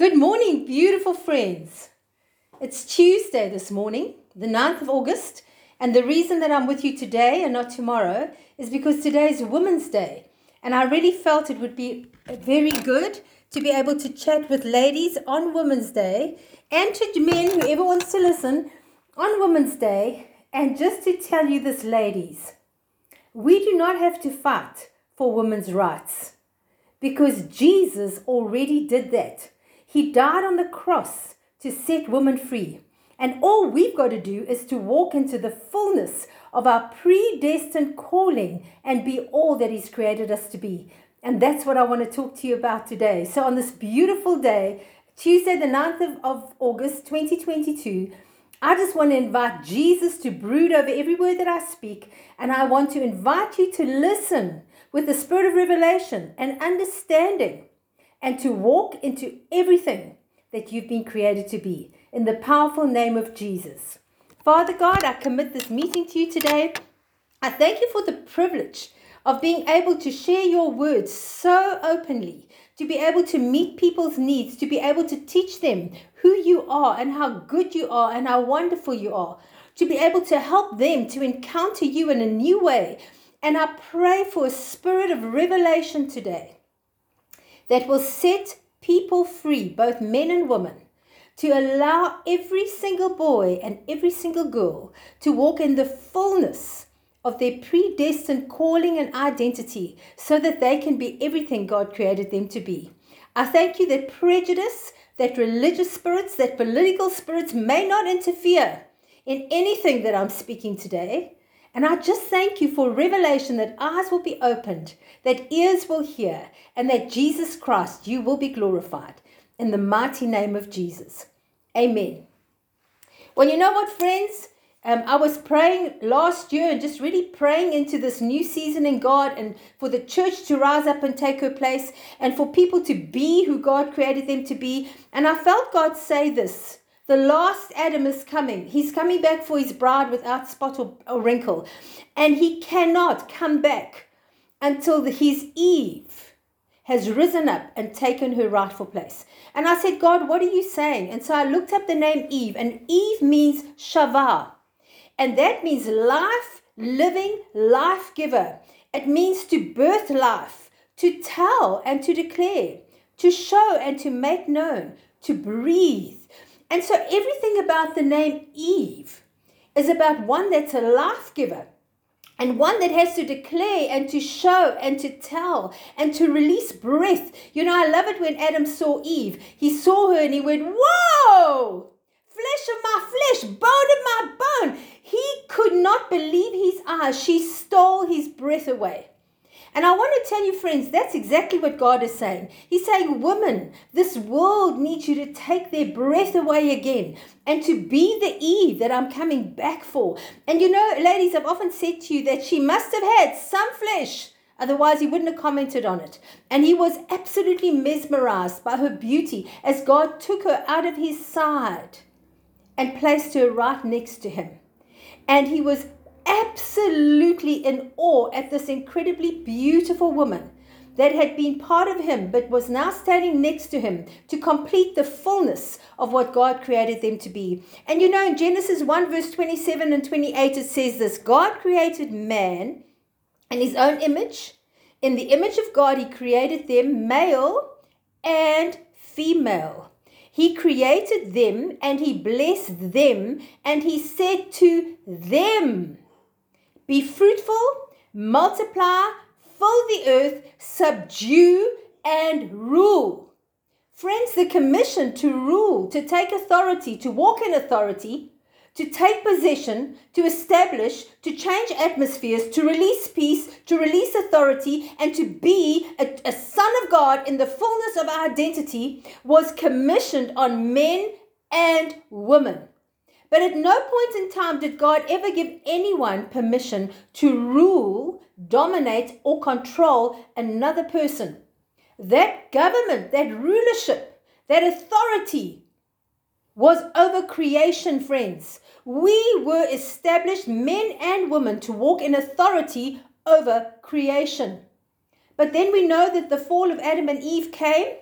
Good morning, beautiful friends. It's Tuesday this morning, the 9th of August, and the reason that I'm with you today and not tomorrow is because today is Women's Day, and I really felt it would be very good to be able to chat with ladies on Women's Day and to men, whoever wants to listen, on Women's Day, and just to tell you this, ladies, we do not have to fight for women's rights because Jesus already did that. He died on the cross to set women free. And all we've got to do is to walk into the fullness of our predestined calling and be all that He's created us to be. And that's what I want to talk to you about today. So, on this beautiful day, Tuesday, the 9th of, of August 2022, I just want to invite Jesus to brood over every word that I speak. And I want to invite you to listen with the spirit of revelation and understanding and to walk into everything that you've been created to be in the powerful name of Jesus. Father God, I commit this meeting to you today. I thank you for the privilege of being able to share your words so openly, to be able to meet people's needs, to be able to teach them who you are and how good you are and how wonderful you are, to be able to help them to encounter you in a new way. And I pray for a spirit of revelation today that will set people free, both men and women, to allow every single boy and every single girl to walk in the fullness of their predestined calling and identity so that they can be everything God created them to be. I thank you that prejudice, that religious spirits, that political spirits may not interfere in anything that I'm speaking today and I just thank you for revelation that eyes will be opened, that ears will hear, and that Jesus Christ, you will be glorified. In the mighty name of Jesus. Amen. Well, you know what, friends? Um, I was praying last year and just really praying into this new season in God and for the church to rise up and take her place and for people to be who God created them to be. And I felt God say this the last Adam is coming. He's coming back for his bride without spot or, or wrinkle. And he cannot come back until the, his Eve has risen up and taken her rightful place. And I said, God, what are you saying? And so I looked up the name Eve, and Eve means Shava. And that means life, living, life giver. It means to birth life, to tell and to declare, to show and to make known, to breathe and so everything about the name Eve is about one that's a life giver and one that has to declare and to show and to tell and to release breath. You know, I love it when Adam saw Eve. He saw her and he went, Whoa! Flesh of my flesh, bone of my bone. He could not believe his eyes. She stole his breath away. And I want to tell you, friends, that's exactly what God is saying. He's saying, Woman, this world needs you to take their breath away again and to be the Eve that I'm coming back for. And you know, ladies, I've often said to you that she must have had some flesh. Otherwise, he wouldn't have commented on it. And he was absolutely mesmerized by her beauty as God took her out of his side and placed her right next to him. And he was absolutely in awe at this incredibly beautiful woman that had been part of him but was now standing next to him to complete the fullness of what God created them to be. And you know, in Genesis 1, verse 27 and 28, it says this God created man in his own image. In the image of God, he created them male and female. He created them and he blessed them and he said to them, be fruitful, multiply, fill the earth, subdue, and rule. Friends, the commission to rule, to take authority, to walk in authority, to take possession, to establish, to change atmospheres, to release peace, to release authority, and to be a, a, son of God in the fullness of our identity was commissioned on men and women. But at no point in time did God ever give anyone permission to rule, dominate, or control another person. That government, that rulership, that authority was over creation, friends. We were established, men and women, to walk in authority over creation. But then we know that the fall of Adam and Eve came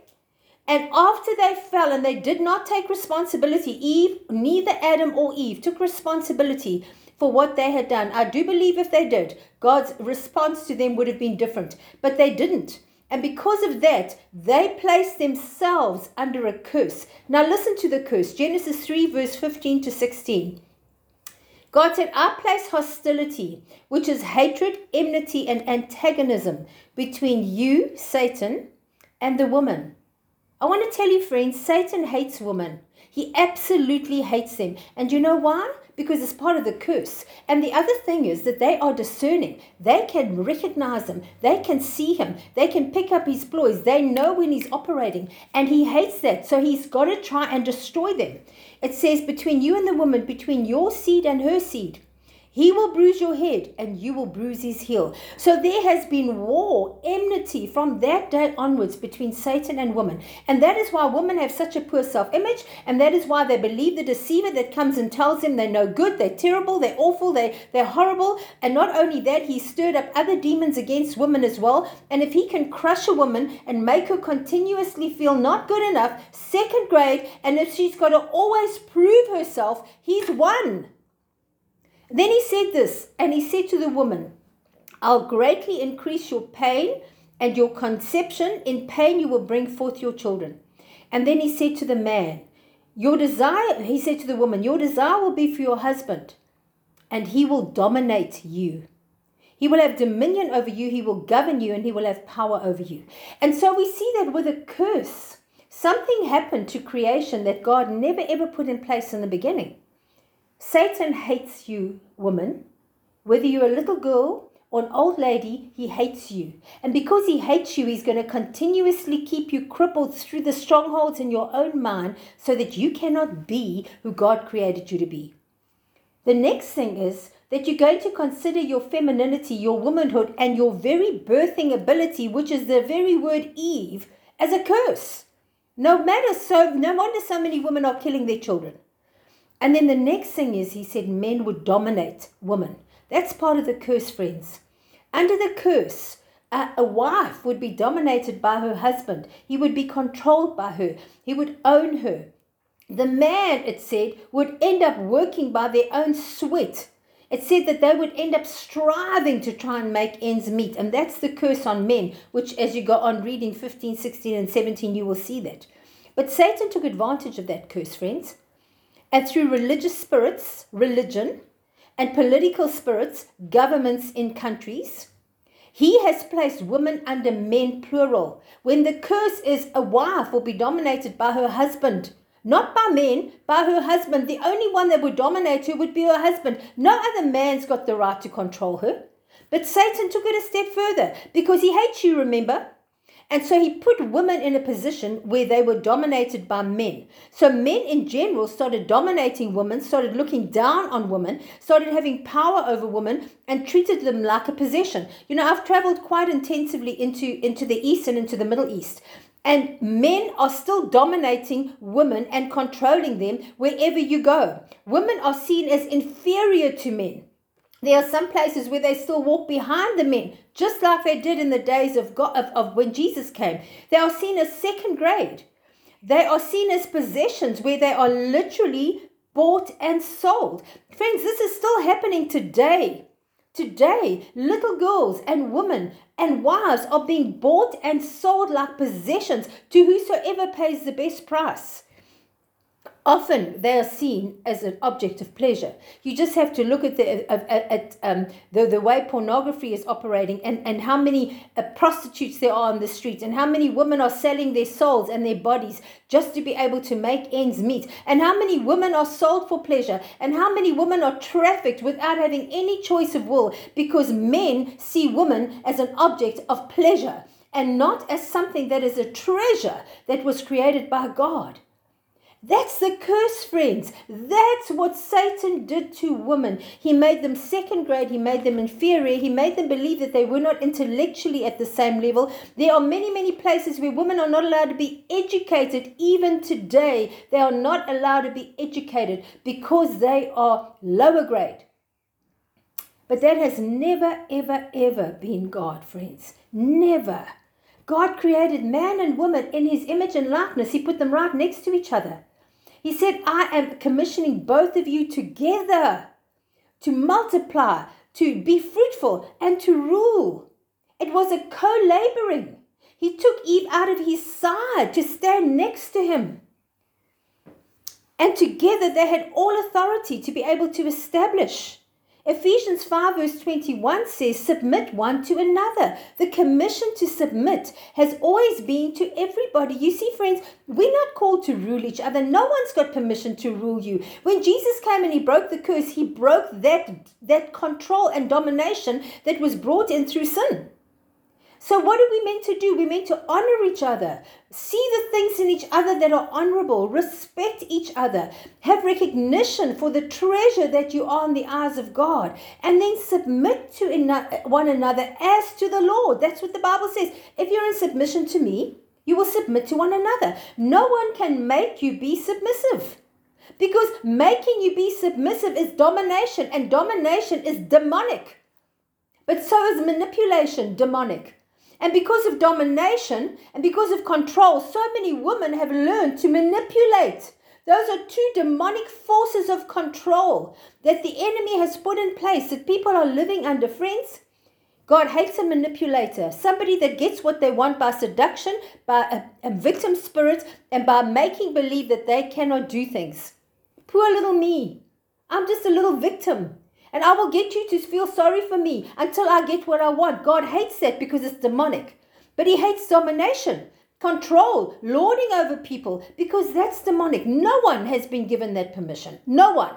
And after they fell and they did not take responsibility, Eve, neither Adam or Eve took responsibility for what they had done. I do believe if they did, God's response to them would have been different, but they didn't. And because of that, they placed themselves under a curse. Now, listen to the curse Genesis 3, verse 15 to 16. God said, I place hostility, which is hatred, enmity, and antagonism between you, Satan, and the woman. I want to tell you, friends, Satan hates women. He absolutely hates them. And you know why? because it's part of the curse. And the other thing is that they are discerning. They can recognize him. They can see him. They can pick up his ploys. They know when he's operating. And he hates that. So he's got to try and destroy them. It says, between you and the woman, between your seed and her seed. He will bruise your head and you will bruise his heel. So there has been war, enmity from that day onwards between Satan and woman. And that is why women have such a poor self image. And that is why they believe the deceiver that comes and tells them they're no good, they're terrible, they're awful, they, they're horrible. And not only that, he stirred up other demons against women as well. And if he can crush a woman and make her continuously feel not good enough, second grade, and if she's got to always prove herself, he's won. Then he said this, and he said to the woman, I'll greatly increase your pain and your conception. In pain, you will bring forth your children. And then he said to the man, Your desire, he said to the woman, Your desire will be for your husband, and he will dominate you. He will have dominion over you, he will govern you, and he will have power over you. And so we see that with a curse, something happened to creation that God never ever put in place in the beginning. Satan hates you, woman. Whether you're a little girl or an old lady, he hates you. And because he hates you, he's going to continuously keep you crippled through the strongholds in your own mind so that you cannot be who God created you to be. The next thing is that you're going to consider your femininity, your womanhood, and your very birthing ability, which is the very word Eve, as a curse. No matter so, no wonder so many women are killing their children. And then the next thing is, he said men would dominate women. That's part of the curse, friends. Under the curse, uh, a wife would be dominated by her husband. He would be controlled by her. He would own her. The man, it said, would end up working by their own sweat. It said that they would end up striving to try and make ends meet. And that's the curse on men, which, as you go on reading 15, 16, and 17, you will see that. But Satan took advantage of that curse, friends and through religious spirits, religion, and political spirits, governments in countries. He has placed women under men, plural. When the curse is a wife will be dominated by her husband, not by men, by her husband. The only one that would dominate her would be her husband. No other man's got the right to control her. But Satan took it a step further because he hates you, remember? And so he put women in a position where they were dominated by men. So men in general started dominating women, started looking down on women, started having power over women, and treated them like a possession. You know, I've traveled quite intensively into, into the East and into the Middle East. And men are still dominating women and controlling them wherever you go. Women are seen as inferior to men. There are some places where they still walk behind the men, just like they did in the days of, God, of, of when Jesus came. They are seen as second grade. They are seen as possessions where they are literally bought and sold. Friends, this is still happening today. Today, little girls and women and wives are being bought and sold like possessions to whosoever pays the best price. Often they are seen as an object of pleasure. You just have to look at the at, at um, the, the way pornography is operating and, and how many uh, prostitutes there are on the streets and how many women are selling their souls and their bodies just to be able to make ends meet and how many women are sold for pleasure and how many women are trafficked without having any choice of will because men see women as an object of pleasure and not as something that is a treasure that was created by God. That's the curse, friends. That's what Satan did to women. He made them second grade, he made them inferior, he made them believe that they were not intellectually at the same level. There are many, many places where women are not allowed to be educated. Even today, they are not allowed to be educated because they are lower grade. But that has never, ever, ever been God, friends. Never. God created man and woman in his image and likeness. He put them right next to each other. He said, I am commissioning both of you together to multiply, to be fruitful, and to rule. It was a co laboring. He took Eve out of his side to stand next to him. And together they had all authority to be able to establish. Ephesians 5, verse 21 says, Submit one to another. The commission to submit has always been to everybody. You see, friends, we're not called to rule each other. No one's got permission to rule you. When Jesus came and he broke the curse, he broke that, that control and domination that was brought in through sin. So, what are we meant to do? We're meant to honor each other, see the things in each other that are honorable, respect each other, have recognition for the treasure that you are in the eyes of God, and then submit to one another as to the Lord. That's what the Bible says. If you're in submission to me, you will submit to one another. No one can make you be submissive. Because making you be submissive is domination, and domination is demonic. But so is manipulation demonic. And because of domination and because of control, so many women have learned to manipulate. Those are two demonic forces of control that the enemy has put in place that people are living under. Friends, God hates a manipulator, somebody that gets what they want by seduction, by uh, a, a victim spirit, and by making believe that they cannot do things. Poor little me. I'm just a little victim. And I will get you to feel sorry for me until I get what I want. God hates that because it's demonic. But He hates domination, control, lording over people because that's demonic. No one has been given that permission. No one.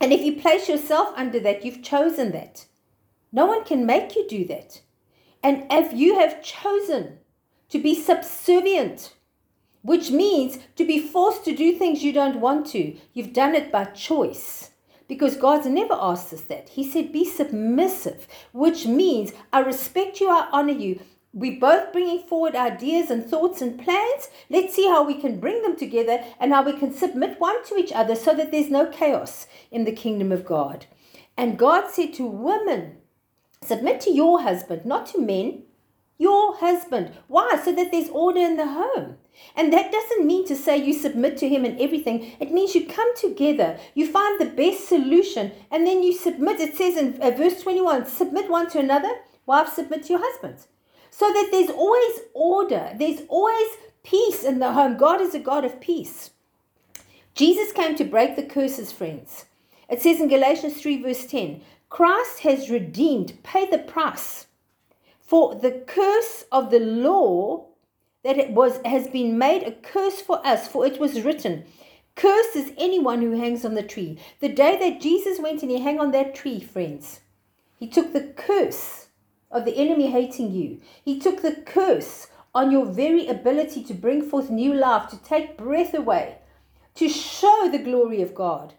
And if you place yourself under that, you've chosen that. No one can make you do that. And if you have chosen to be subservient, which means to be forced to do things you don't want to, you've done it by choice because God's never asked us that. He said, Be submissive, which means I respect you, I honor you. We're both bringing forward ideas and thoughts and plans. Let's see how we can bring them together and how we can submit one to each other so that there's no chaos in the kingdom of God. And God said to women, Submit to your husband, not to men, your husband. Why? So that there's order in the home. And that doesn't mean to say you submit to him in everything. It means you come together, you find the best solution, and then you submit. It says in uh, verse 21 submit one to another, wives submit to your husbands. So that there's always order, there's always peace in the home. God is a God of peace. Jesus came to break the curses, friends. It says in Galatians 3, verse 10 Christ has redeemed, paid the price for the curse of the law that it was has been made a curse for us, for it was written, Cursed is anyone who hangs on the tree. The day that Jesus went and he hung on that tree, friends, he took the curse of the enemy hating you. He took the curse on your very ability to bring forth new life, to take breath away, to show the glory of God.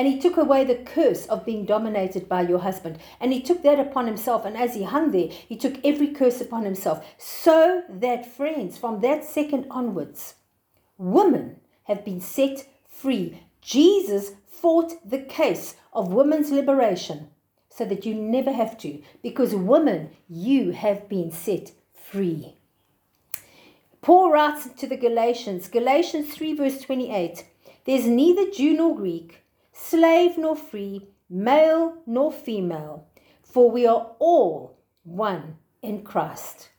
And he took away the curse of being dominated by your husband. And he took that upon himself. And as he hung there, he took every curse upon himself. So that, friends, from that second onwards, women have been set free. Jesus fought the case of women's liberation so that you never have to. Because, women, you have been set free. Paul writes to the Galatians, Galatians 3, verse 28 There's neither Jew nor Greek slave nor free, male nor female, for we are all one in Christ.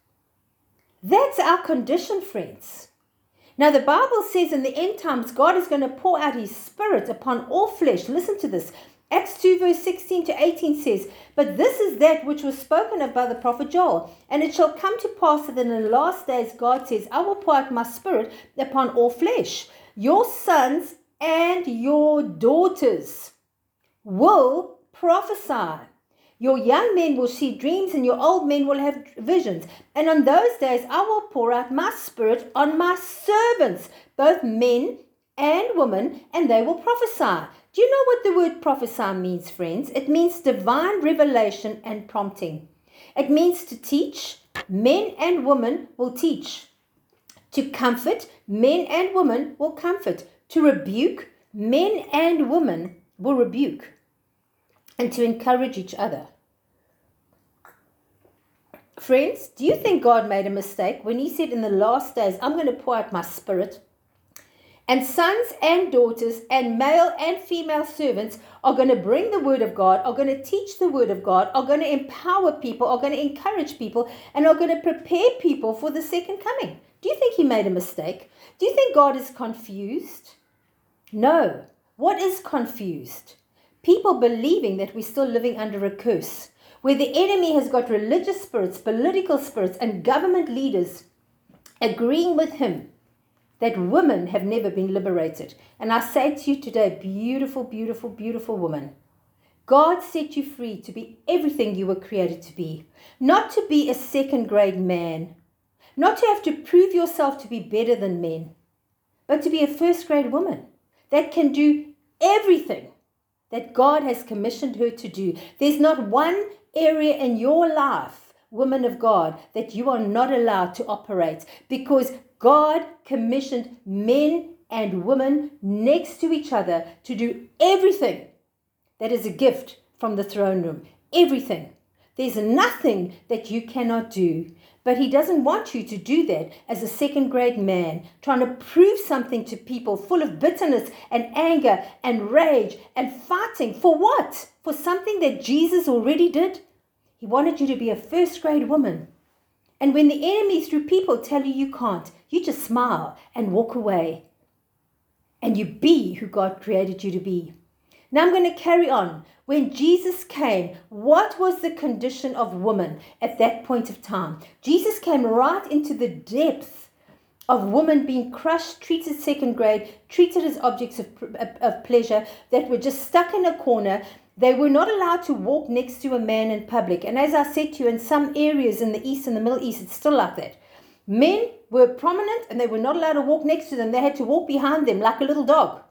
That's our condition, friends. Now, the Bible says in the end times, God is going to pour out his spirit upon all flesh. Listen to this. Acts 2, verse 16 to 18 says, But this is that which was spoken of by the prophet Joel. And it shall come to pass that in the last days, God says, I will pour out my spirit upon all flesh. Your sons and your daughters will prophesy. Your young men will see dreams, and your old men will have visions. And on those days, I will pour out my spirit on my servants, both men and women, and they will prophesy. Do you know what the word prophesy means, friends? It means divine revelation and prompting. It means to teach. Men and women will teach. To comfort, men and women will comfort to rebuke, men and women will rebuke, and to encourage each other. Friends, do you think God made a mistake when He said in the last days, I'm going to pour out my spirit? And sons and daughters and male and female servants are going to bring the word of God, are going to teach the word of God, are going to empower people, are going to encourage people, and are going to prepare people for the second coming. Do you think He made a mistake? Do you think God is confused? No. What is confused? People believing that we're still living under a curse where the enemy has got religious spirits, political spirits, and government leaders agreeing with him that women have never been liberated. And I say to you today, beautiful, beautiful, beautiful woman, God set you free to be everything you were created to be, not to be a second grade man, not to have to prove yourself to be better than men, but to be a first grade woman that can do everything that God has commissioned her to do. There's not one area in your life, woman of God, that you are not allowed to operate because God commissioned men and women next to each other to do everything that is a gift from the throne room. Everything. There's nothing that you cannot do. But he doesn't want you to do that as a second grade man, trying to prove something to people full of bitterness and anger and rage and fighting. For what? For something that Jesus already did? He wanted you to be a first grade woman. And when the enemy, through people, tell you you can't, you just smile and walk away. And you be who God created you to be. Now I'm going to carry on. When Jesus came, what was the condition of woman at that point of time? Jesus came right into the depth of women being crushed, treated second grade, treated as objects of, of pleasure, that were just stuck in a corner. They were not allowed to walk next to a man in public. And as I said to you, in some areas in the East and the Middle East, it's still like that. Men were prominent and they were not allowed to walk next to them. They had to walk behind them like a little dog.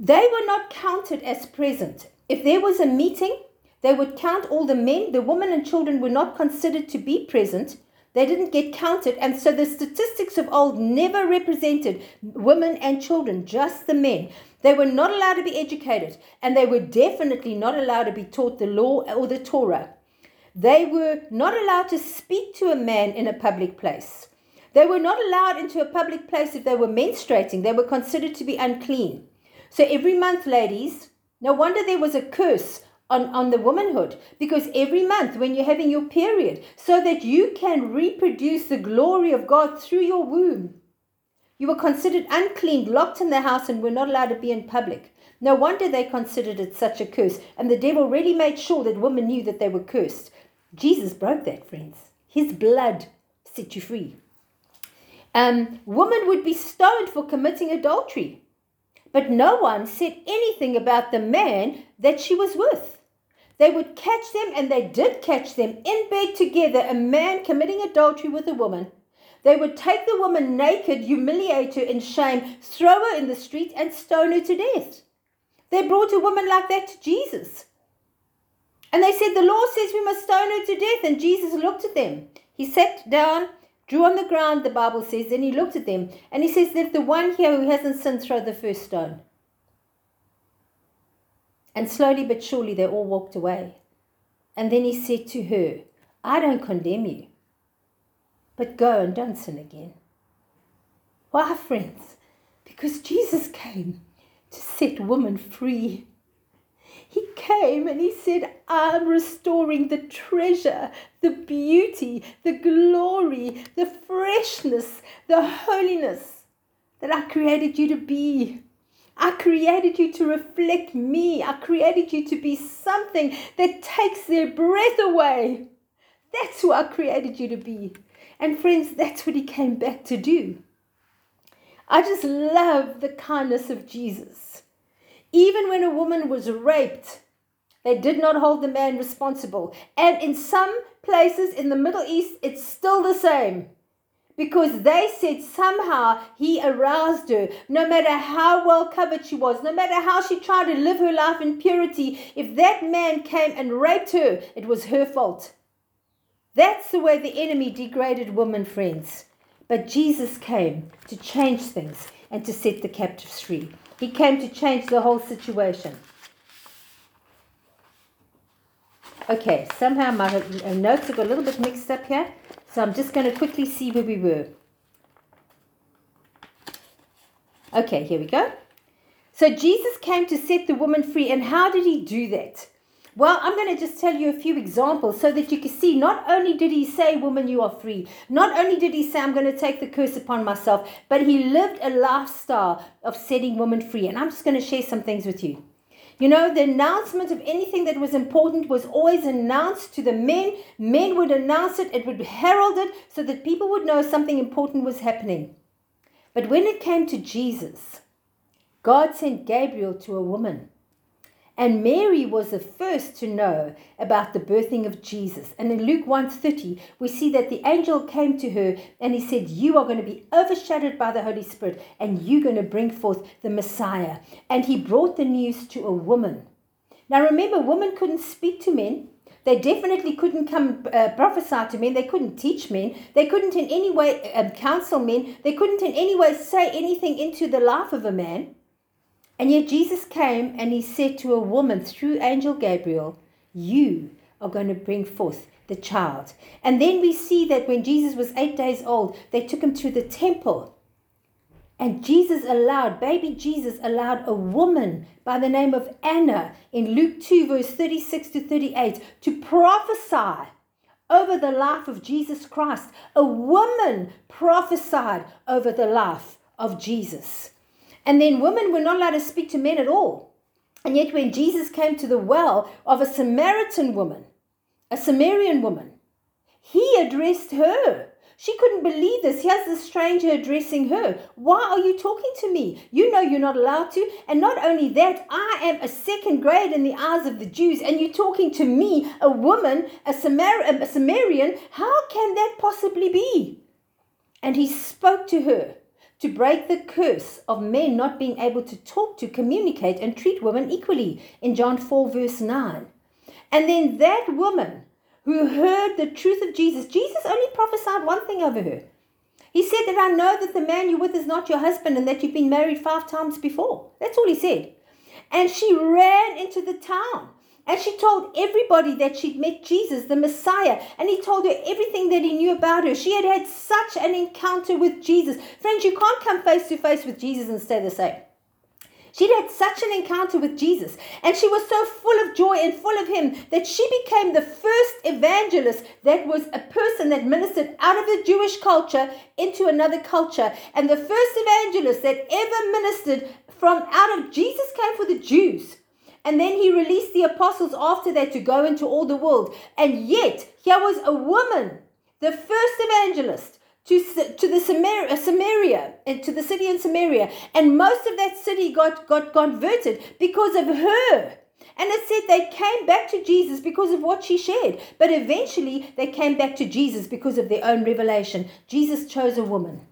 They were not counted as present. If there was a meeting, they would count all the men. The women and children were not considered to be present. They didn't get counted. And so the statistics of old never represented women and children, just the men. They were not allowed to be educated, and they were definitely not allowed to be taught the law or the Torah. They were not allowed to speak to a man in a public place. They were not allowed into a public place if they were menstruating. They were considered to be unclean. So every month, ladies, no wonder there was a curse on, on the womanhood because every month when you're having your period, so that you can reproduce the glory of God through your womb, you were considered unclean, locked in the house, and were not allowed to be in public. No wonder they considered it such a curse. And the devil really made sure that women knew that they were cursed. Jesus broke that, friends. His blood set you free. Um, woman would be stoned for committing adultery. But no one said anything about the man that she was with. They would catch them, and they did catch them in bed together, a man committing adultery with a woman. They would take the woman naked, humiliate her in shame, throw her in the street, and stone her to death. They brought a woman like that to Jesus. And they said, The law says we must stone her to death. And Jesus looked at them. He sat down drew on the ground, the Bible says. Then he looked at them and he says, Let the one here who hasn't sinned throw the first stone. And slowly but surely they all walked away. And then he said to her, I don't condemn you, but go and don't sin again. Why, friends? Because Jesus came to set women free. He came and he said, I'm restoring the treasure, the beauty, the glory, the freshness, the holiness that I created you to be. I created you to reflect me. I created you to be something that takes their breath away. That's who I created you to be. And friends, that's what he came back to do. I just love the kindness of Jesus. Even when a woman was raped, they did not hold the man responsible. And in some places in the Middle East, it's still the same. Because they said somehow he aroused her, no matter how well covered she was, no matter how she tried to live her life in purity, if that man came and raped her, it was her fault. That's the way the enemy degraded women, friends. But Jesus came to change things and to set the captives free. He came to change the whole situation. Okay, somehow my uh, notes have got a little bit mixed up here. So I'm just going to quickly see where we were. Okay, here we go. So Jesus came to set the woman free. And how did he do that? Well, I'm going to just tell you a few examples so that you can see not only did he say, Woman, you are free, not only did he say, I'm going to take the curse upon myself, but he lived a lifestyle of setting women free. And I'm just going to share some things with you. You know, the announcement of anything that was important was always announced to the men. Men would announce it, it would be heralded so that people would know something important was happening. But when it came to Jesus, God sent Gabriel to a woman. And Mary was the first to know about the birthing of Jesus. And in Luke 1:30, we see that the angel came to her and he said, "You are going to be overshadowed by the Holy Spirit and you're going to bring forth the Messiah." And he brought the news to a woman. Now remember, women couldn't speak to men. They definitely couldn't come uh, prophesy to men. They couldn't teach men. They couldn't in any way um, counsel men. They couldn't in any way say anything into the life of a man. And yet Jesus came and he said to a woman through angel Gabriel, You are going to bring forth the child. And then we see that when Jesus was eight days old, they took him to the temple. And Jesus allowed, baby Jesus allowed a woman by the name of Anna in Luke 2, verse 36 to 38, to prophesy over the life of Jesus Christ. A woman prophesied over the life of Jesus. And then women were not allowed to speak to men at all. And yet, when Jesus came to the well of a Samaritan woman, a Samaritan woman, he addressed her. She couldn't believe this. Here's the stranger addressing her. Why are you talking to me? You know you're not allowed to. And not only that, I am a second grade in the eyes of the Jews, and you're talking to me, a woman, a, Samar- a Samaritan. How can that possibly be? And he spoke to her to break the curse of men not being able to talk to, communicate, and treat women equally in John 4, verse 9. And then that woman who heard the truth of Jesus, Jesus only prophesied one thing over her. He said that I know that the man you're with is not your husband and that you've been married five times before. That's all he said. And she ran into the town and she told everybody that she'd met Jesus, the Messiah, and he told her everything that he knew about her. She had had such an encounter with Jesus. Friends, you can't come face to face with Jesus and stay the same. She'd had such an encounter with Jesus, and she was so full of joy and full of Him that she became the first evangelist that was a person that ministered out of the Jewish culture into another culture. And the first evangelist that ever ministered from out of Jesus came for the Jews. And then he released the apostles after that to go into all the world. And yet, here was a woman, the first evangelist to, to the uh, Samaria, Samaria and to the city in Samaria. And most of that city got, got converted because of her. And it said they came back to Jesus because of what she shared. But eventually they came back to Jesus because of their own revelation. Jesus chose a woman.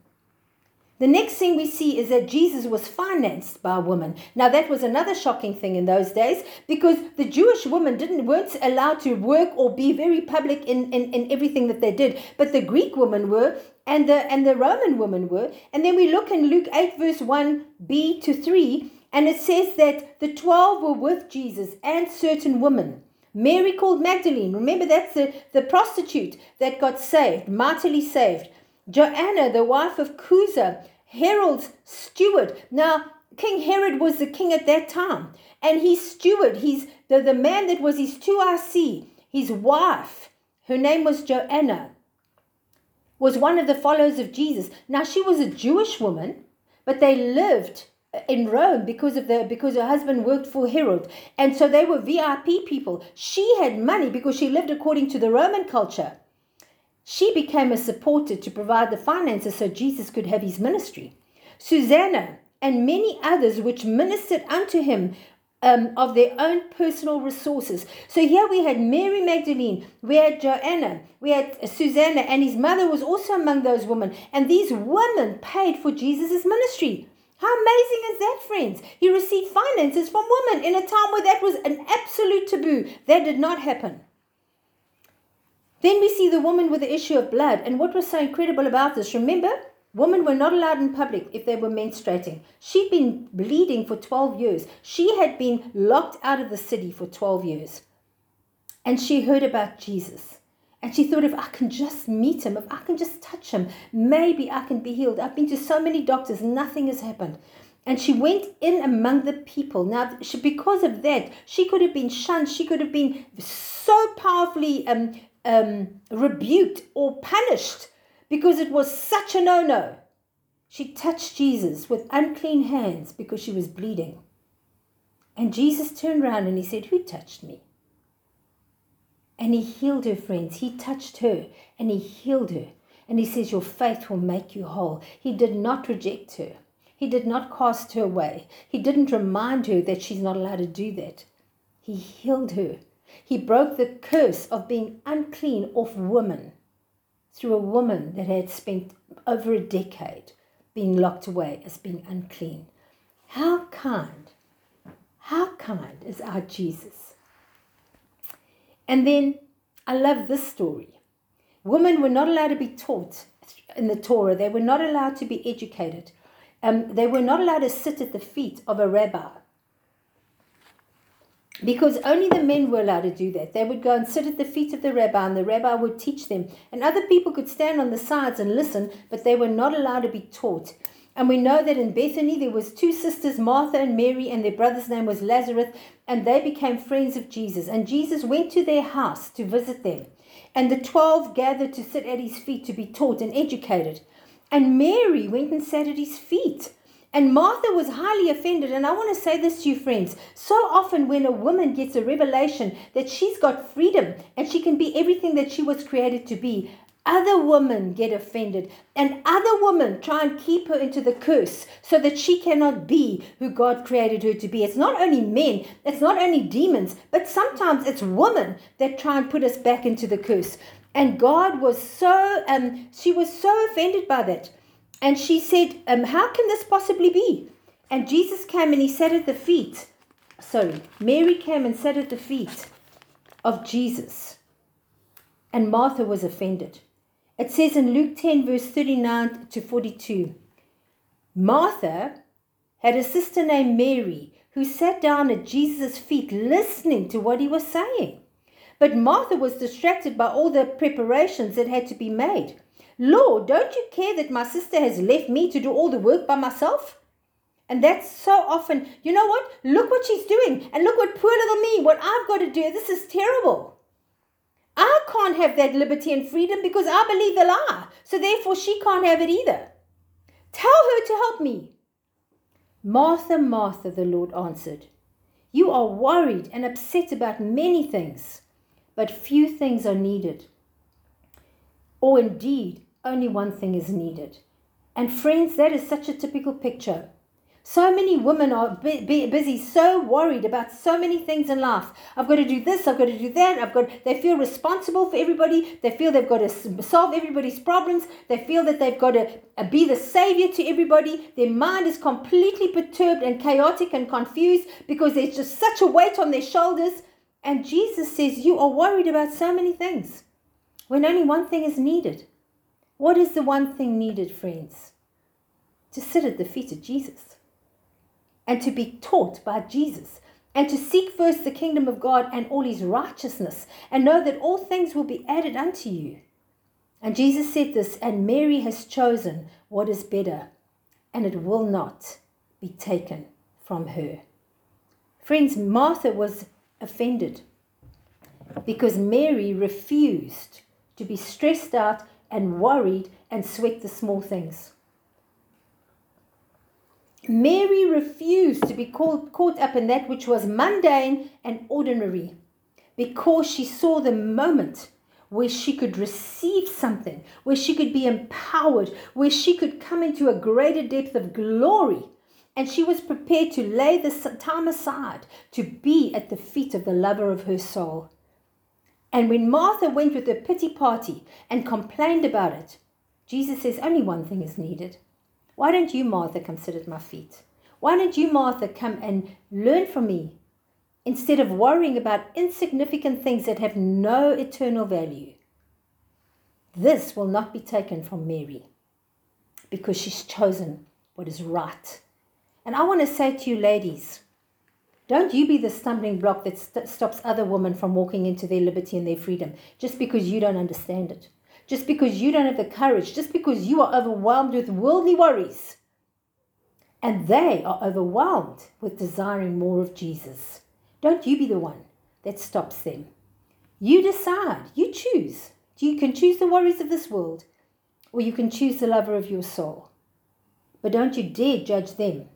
The next thing we see is that Jesus was financed by a woman. Now that was another shocking thing in those days because the Jewish women didn't weren't allowed to work or be very public in, in, in everything that they did. But the Greek women were and the and the Roman women were. And then we look in Luke 8 verse 1b to 3, and it says that the twelve were with Jesus and certain women. Mary called Magdalene. Remember that's the, the prostitute that got saved, mightily saved. Joanna, the wife of Chuza, Herod's steward. Now, King Herod was the king at that time, and his steward, he's the, the man that was his 2RC, his wife, her name was Joanna, was one of the followers of Jesus. Now, she was a Jewish woman, but they lived uh, in Rome because of the because her husband worked for Herod and so they were VIP people she had money because she lived according to the Roman culture she became a supporter to provide the finances so Jesus could have his ministry. Susanna and many others which ministered unto him um, of their own personal resources. So here we had Mary Magdalene, we had Joanna, we had Susanna, and his mother was also among those women. And these women paid for Jesus' ministry. How amazing is that, friends? He received finances from women in a time where that was an absolute taboo. That did not happen. Then we see the woman with the issue of blood. And what was so incredible about this, remember, women were not allowed in public if they were menstruating. She'd been bleeding for 12 years. She had been locked out of the city for 12 years. And she heard about Jesus. And she thought, if I can just meet him, if I can just touch him, maybe I can be healed. I've been to so many doctors, nothing has happened. And she went in among the people. Now, she, because of that, she could have been shunned. She could have been so powerfully um, um, rebuked or punished because it was such a no no. She touched Jesus with unclean hands because she was bleeding. And Jesus turned around and he said, Who touched me? And he healed her, friends. He touched her and he healed her. And he says, Your faith will make you whole. He did not reject her, he did not cast her away. He didn't remind her that she's not allowed to do that. He healed her. He broke the curse of being unclean off women through a woman that had spent over a decade being locked away as being unclean. How kind, how kind is our Jesus? And then I love this story. Women were not allowed to be taught in the Torah, they were not allowed to be educated. Um, they were not allowed to sit at the feet of a rabbi because only the men were allowed to do that. They would go and sit at the feet of the rabbi, and the rabbi would teach them. And other people could stand on the sides and listen, but they were not allowed to be taught. And we know that in Bethany there was two sisters, Martha and Mary, and their brother's name was Lazarus, and they became friends of Jesus. And Jesus went to their house to visit them. And the twelve gathered to sit at his feet to be taught and educated. And Mary went and sat at his feet. And Martha was highly offended. And I want to say this to you, friends. So often, when a woman gets a revelation that she's got freedom and she can be everything that she was created to be, other women get offended and other women try and keep her into the curse so that she cannot be who God created her to be. It's not only men, it's not only demons, but sometimes it's women that try and put us back into the curse. And God was so, um, she was so offended by that. And she said, um, How can this possibly be? And Jesus came and he sat at the feet. Sorry, Mary came and sat at the feet of Jesus. And Martha was offended. It says in Luke 10, verse 39 to 42 Martha had a sister named Mary who sat down at Jesus' feet listening to what he was saying. But Martha was distracted by all the preparations that had to be made. Lord, don't you care that my sister has left me to do all the work by myself? And that's so often, you know what? Look what she's doing. And look what poor little me, what I've got to do. This is terrible. I can't have that liberty and freedom because I believe the lie. So therefore, she can't have it either. Tell her to help me. Martha, Martha, the Lord answered, You are worried and upset about many things, but few things are needed. Or indeed, only one thing is needed. And friends, that is such a typical picture. So many women are busy, so worried about so many things in life. I've got to do this, I've got to do that. I've got they feel responsible for everybody. They feel they've got to solve everybody's problems. They feel that they've got to uh, be the savior to everybody. Their mind is completely perturbed and chaotic and confused because there's just such a weight on their shoulders. And Jesus says, You are worried about so many things when only one thing is needed. What is the one thing needed, friends? To sit at the feet of Jesus and to be taught by Jesus and to seek first the kingdom of God and all his righteousness and know that all things will be added unto you. And Jesus said this, and Mary has chosen what is better, and it will not be taken from her. Friends, Martha was offended because Mary refused to be stressed out and worried and sweat the small things. Mary refused to be caught, caught up in that which was mundane and ordinary because she saw the moment where she could receive something, where she could be empowered, where she could come into a greater depth of glory. And she was prepared to lay the time aside to be at the feet of the lover of her soul. And when Martha went with a pity party and complained about it, Jesus says, Only one thing is needed. Why don't you, Martha, come sit at my feet? Why don't you, Martha, come and learn from me instead of worrying about insignificant things that have no eternal value? This will not be taken from Mary because she's chosen what is right. And I want to say to you, ladies, Don't you be the stumbling block that st- stops other women from walking into their liberty and their freedom just because you don't understand it, just because you don't have the courage, just because you are overwhelmed with worldly worries. And they are overwhelmed with desiring more of Jesus. Don't you be the one that stops them. You decide, you choose. You can choose the worries of this world, or you can choose the lover of your soul. But don't you dare judge them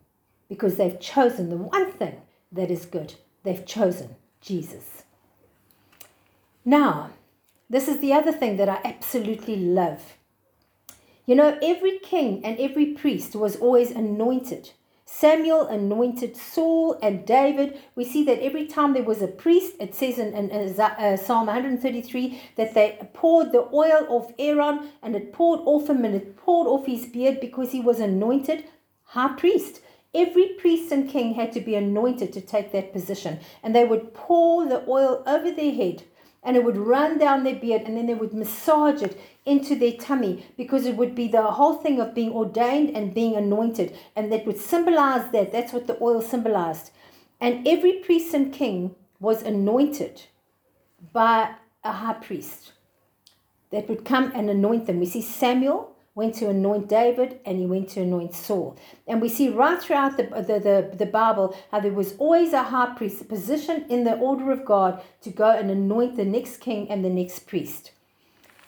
because they've chosen the one thing that is good. They've chosen Jesus. Now, this is the other thing that I absolutely love. You know, every king and every priest was always anointed. Samuel anointed Saul and David. We see that every time there was a priest, it says in, in, uh, Psalm 133 that they poured the oil off Aaron and it poured off him and it poured off his beard because he was anointed high priest. Every priest and king had to be anointed to take that position, and they would pour the oil over their head and it would run down their beard and then they would massage it into their tummy because it would be the whole thing of being ordained and being anointed and that would symbolize that. That's what the oil symbolized. And every priest and king was anointed by a high priest that would come and anoint them. We see samuel went to anoint David and he went to anoint Saul. And we see right throughout the, the, the, the, Bible how there was always a high priest position in the order of God to go and anoint the next king and the next priest.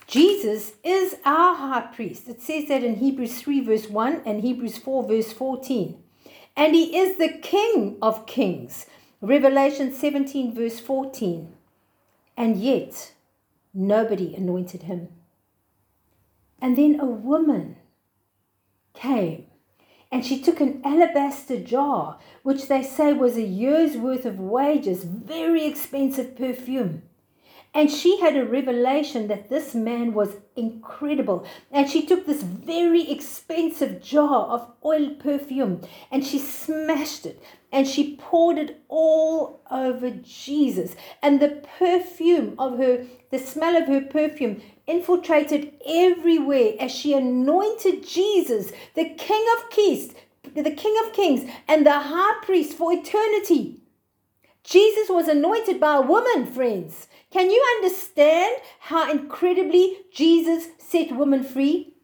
Jesus is our high priest. It says that in Hebrews 3, verse 1 and Hebrews 4, verse 14. And he is the King of kings. Revelation 17, verse 14. And yet, nobody anointed him. And then a woman came and she took an alabaster jar, which they say was a year's worth of wages, very expensive perfume. And she had a revelation that this man was incredible. And she took this very expensive jar of oil perfume and she smashed it and she poured it all over Jesus. And the perfume of her, the smell of her perfume, infiltrated everywhere as she anointed Jesus, the King of Kings, the King of Kings, and the High Priest for eternity. Jesus was anointed by a woman, friends. Can you understand how incredibly Jesus set women free?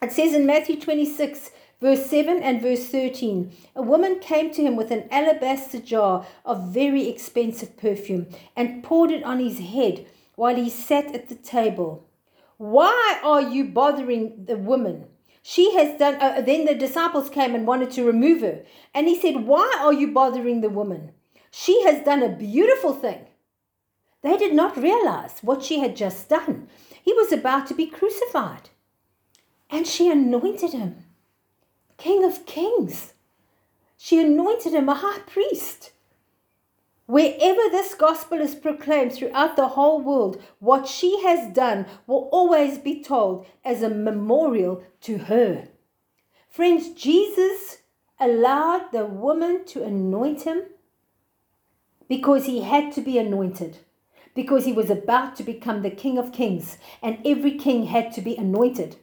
It says in Matthew 26, verse 7 and verse 13 A woman came to him with an alabaster jar of very expensive perfume and poured it on his head while he sat at the table. Why are you bothering the woman? She has done. Uh, then the disciples came and wanted to remove her. And he said, Why are you bothering the woman? She has done a beautiful thing. They did not realize what she had just done. He was about to be crucified. And she anointed him King of Kings. She anointed him a high priest. Wherever this gospel is proclaimed throughout the whole world, what she has done will always be told as a memorial to her. Friends, Jesus allowed the woman to anoint him because he had to be anointed because he was about to become the King of Kings, and every king had to be anointed.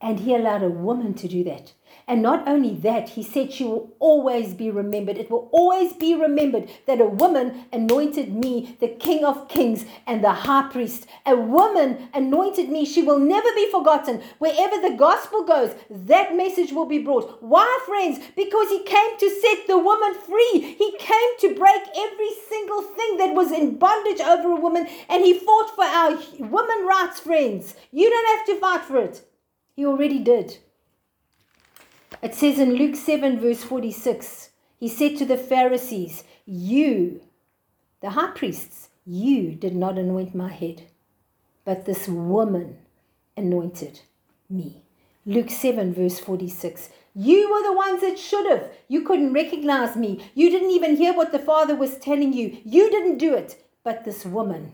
And he allowed a woman to do that. And not only that, he said she will always be remembered. It will always be remembered that a woman anointed me, the King of Kings and the High Priest. A woman anointed me. She will never be forgotten. Wherever the gospel goes, that message will be brought. Why, friends? Because he came to set the woman free. He came to break every single thing that was in bondage over a woman, and he fought for our women rights, friends. You don't have to fight for it. He already did. It says in Luke 7, verse 46, he said to the Pharisees, You, the high priests, you did not anoint my head, but this woman anointed me. Luke 7, verse 46. You were the ones that should have. You couldn't recognize me. You didn't even hear what the Father was telling you. You didn't do it. But this woman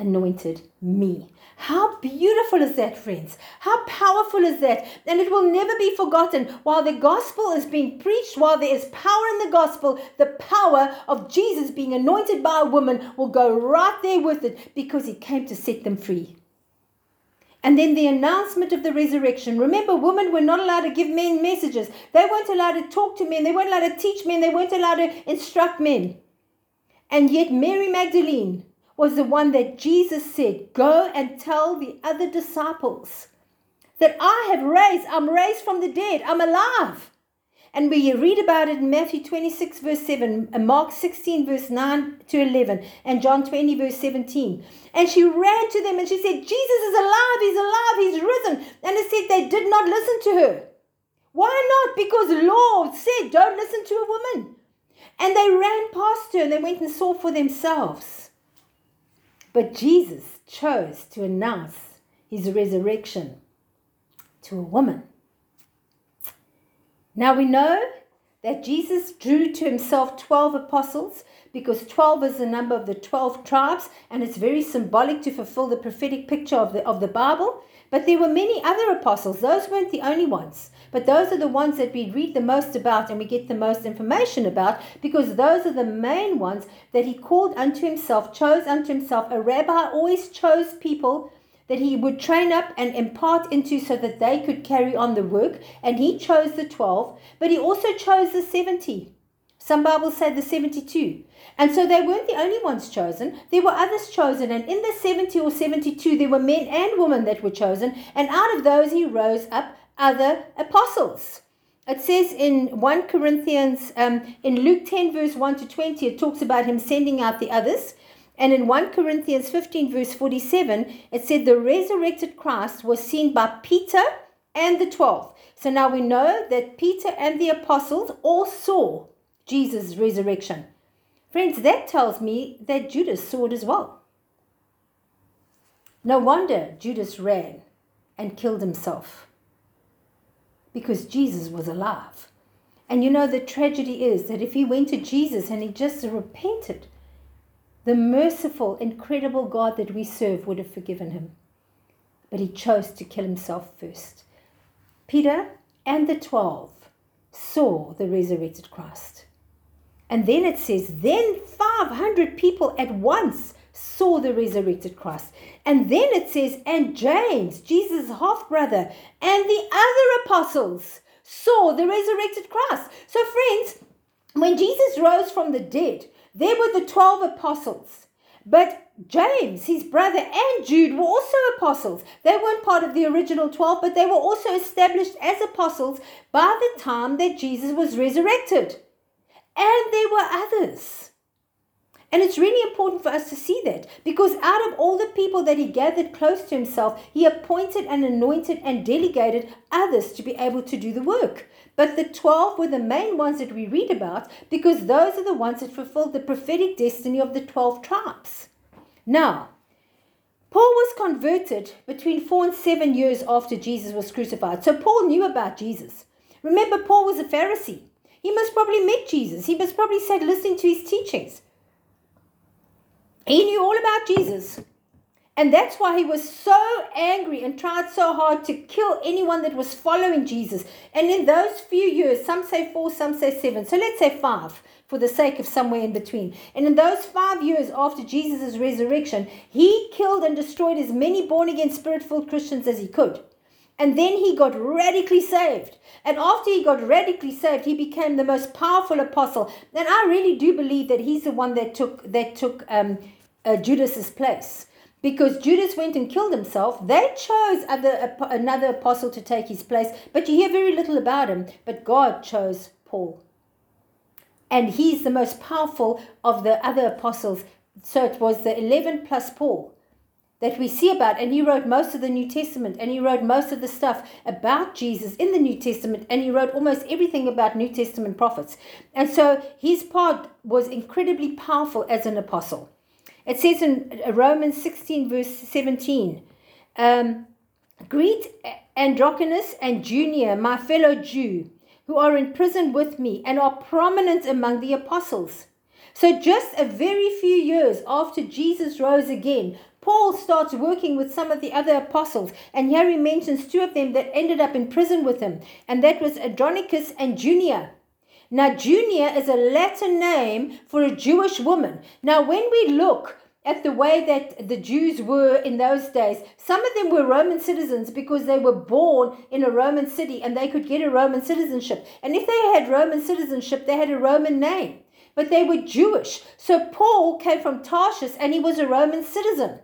anointed me. How beautiful is that, friends? How powerful is that? And it will never be forgotten. While the gospel is being preached, while there is power in the gospel, the power of Jesus being anointed by a woman will go right there with it because he came to set them free. And then the announcement of the resurrection. Remember, women were not allowed to give men messages. They weren't allowed to talk to men. They weren't allowed to teach men. They weren't allowed to instruct men. And yet, Mary Magdalene was the one that Jesus said, Go and tell the other disciples that I have raised, I'm raised from the dead, I'm alive. And we read about it in Matthew 26, verse 7, and Mark 16, verse 9 to 11, and John 20, verse 17. And she ran to them and she said, Jesus is alive, he's alive, he's risen. And it said they did not listen to her. Why not? Because the Lord said, don't listen to a woman. And they ran past her and they went and saw for themselves. But Jesus chose to announce his resurrection to a woman. Now we know that Jesus drew to himself 12 apostles because 12 is the number of the 12 tribes and it's very symbolic to fulfill the prophetic picture of the, of the Bible. But there were many other apostles. Those weren't the only ones. But those are the ones that we read the most about and we get the most information about because those are the main ones that he called unto himself, chose unto himself. A rabbi always chose people that he would train up and impart into so that they could carry on the work. And he chose the 12, but he also chose the 70. Some Bibles say the 72. And so they weren't the only ones chosen. There were others chosen. And in the 70 or 72, there were men and women that were chosen. And out of those, he rose up other apostles. It says in 1 Corinthians, um, in Luke 10, verse 1 to 20, it talks about him sending out the others. And in 1 Corinthians 15, verse 47, it said the resurrected Christ was seen by Peter and the 12. So now we know that Peter and the apostles all saw Jesus' resurrection. Friends, that tells me that Judas saw it as well. No wonder Judas ran and killed himself because Jesus was alive. And you know, the tragedy is that if he went to Jesus and he just repented, the merciful, incredible God that we serve would have forgiven him. But he chose to kill himself first. Peter and the twelve saw the resurrected Christ. And then it says, then 500 people at once saw the resurrected Christ. And then it says, and James, Jesus' half brother, and the other apostles saw the resurrected Christ. So, friends, when Jesus rose from the dead, there were the 12 apostles. But James, his brother, and Jude were also apostles. They weren't part of the original 12, but they were also established as apostles by the time that Jesus was resurrected. And there were others. And it's really important for us to see that because out of all the people that he gathered close to himself, he appointed and anointed and delegated others to be able to do the work. But the 12 were the main ones that we read about because those are the ones that fulfilled the prophetic destiny of the 12 tribes. Now, Paul was converted between four and seven years after Jesus was crucified. So Paul knew about Jesus. Remember, Paul was a Pharisee. He must probably met Jesus. He must probably sat listening to his teachings. He knew all about Jesus. And that's why he was so angry and tried so hard to kill anyone that was following Jesus. And in those few years, some say four, some say seven. So let's say five for the sake of somewhere in between. And in those five years after Jesus' resurrection, he killed and destroyed as many born again, spirit filled Christians as he could. And then he got radically saved. And after he got radically saved, he became the most powerful apostle. And I really do believe that he's the one that took that took um, uh, Judas's place because Judas went and killed himself. They chose other, another apostle to take his place, but you hear very little about him. But God chose Paul. And he's the most powerful of the other apostles. So it was the 11 plus Paul that we see about. And he wrote most of the New Testament and he wrote most of the stuff about Jesus in the New Testament and he wrote almost everything about New Testament prophets. And so his part was incredibly powerful as an apostle. It says in Romans 16, verse 17, um, Greet Andronicus and Junia, my fellow Jew, who are in prison with me and are prominent among the apostles. So, just a very few years after Jesus rose again, Paul starts working with some of the other apostles, and here he mentions two of them that ended up in prison with him, and that was Andronicus and Junia. Now, Junia is a Latin name for a Jewish woman. Now, when we look at the way that the Jews were in those days. Some of them were Roman citizens because they were born in a Roman city and they could get a Roman citizenship. And if they had Roman citizenship, they had a Roman name. But they were Jewish. So Paul came from Tarshish and he was a Roman citizen.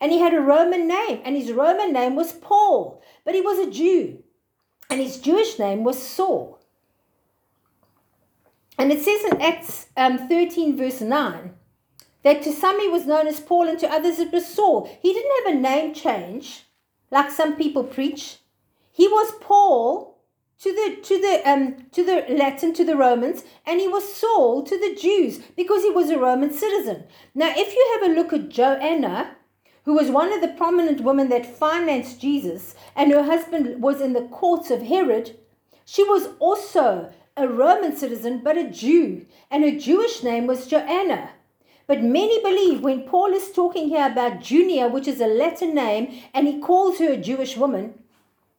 And he had a Roman name, and his Roman name was Paul, but he was a Jew. And his Jewish name was Saul. And it says in Acts um, 13, verse 9, that to some he was known as Paul and to others it was Saul. He didn't have a name change like some people preach. He was Paul to the to the um to the Latin to the Romans and he was Saul to the Jews because he was a Roman citizen. Now if you have a look at Joanna, who was one of the prominent women that financed Jesus, and her husband was in the courts of Herod, she was also a Roman citizen but a Jew, and her Jewish name was Joanna. But many believe when Paul is talking here about Junia, which is a Latin name, and he calls her a Jewish woman,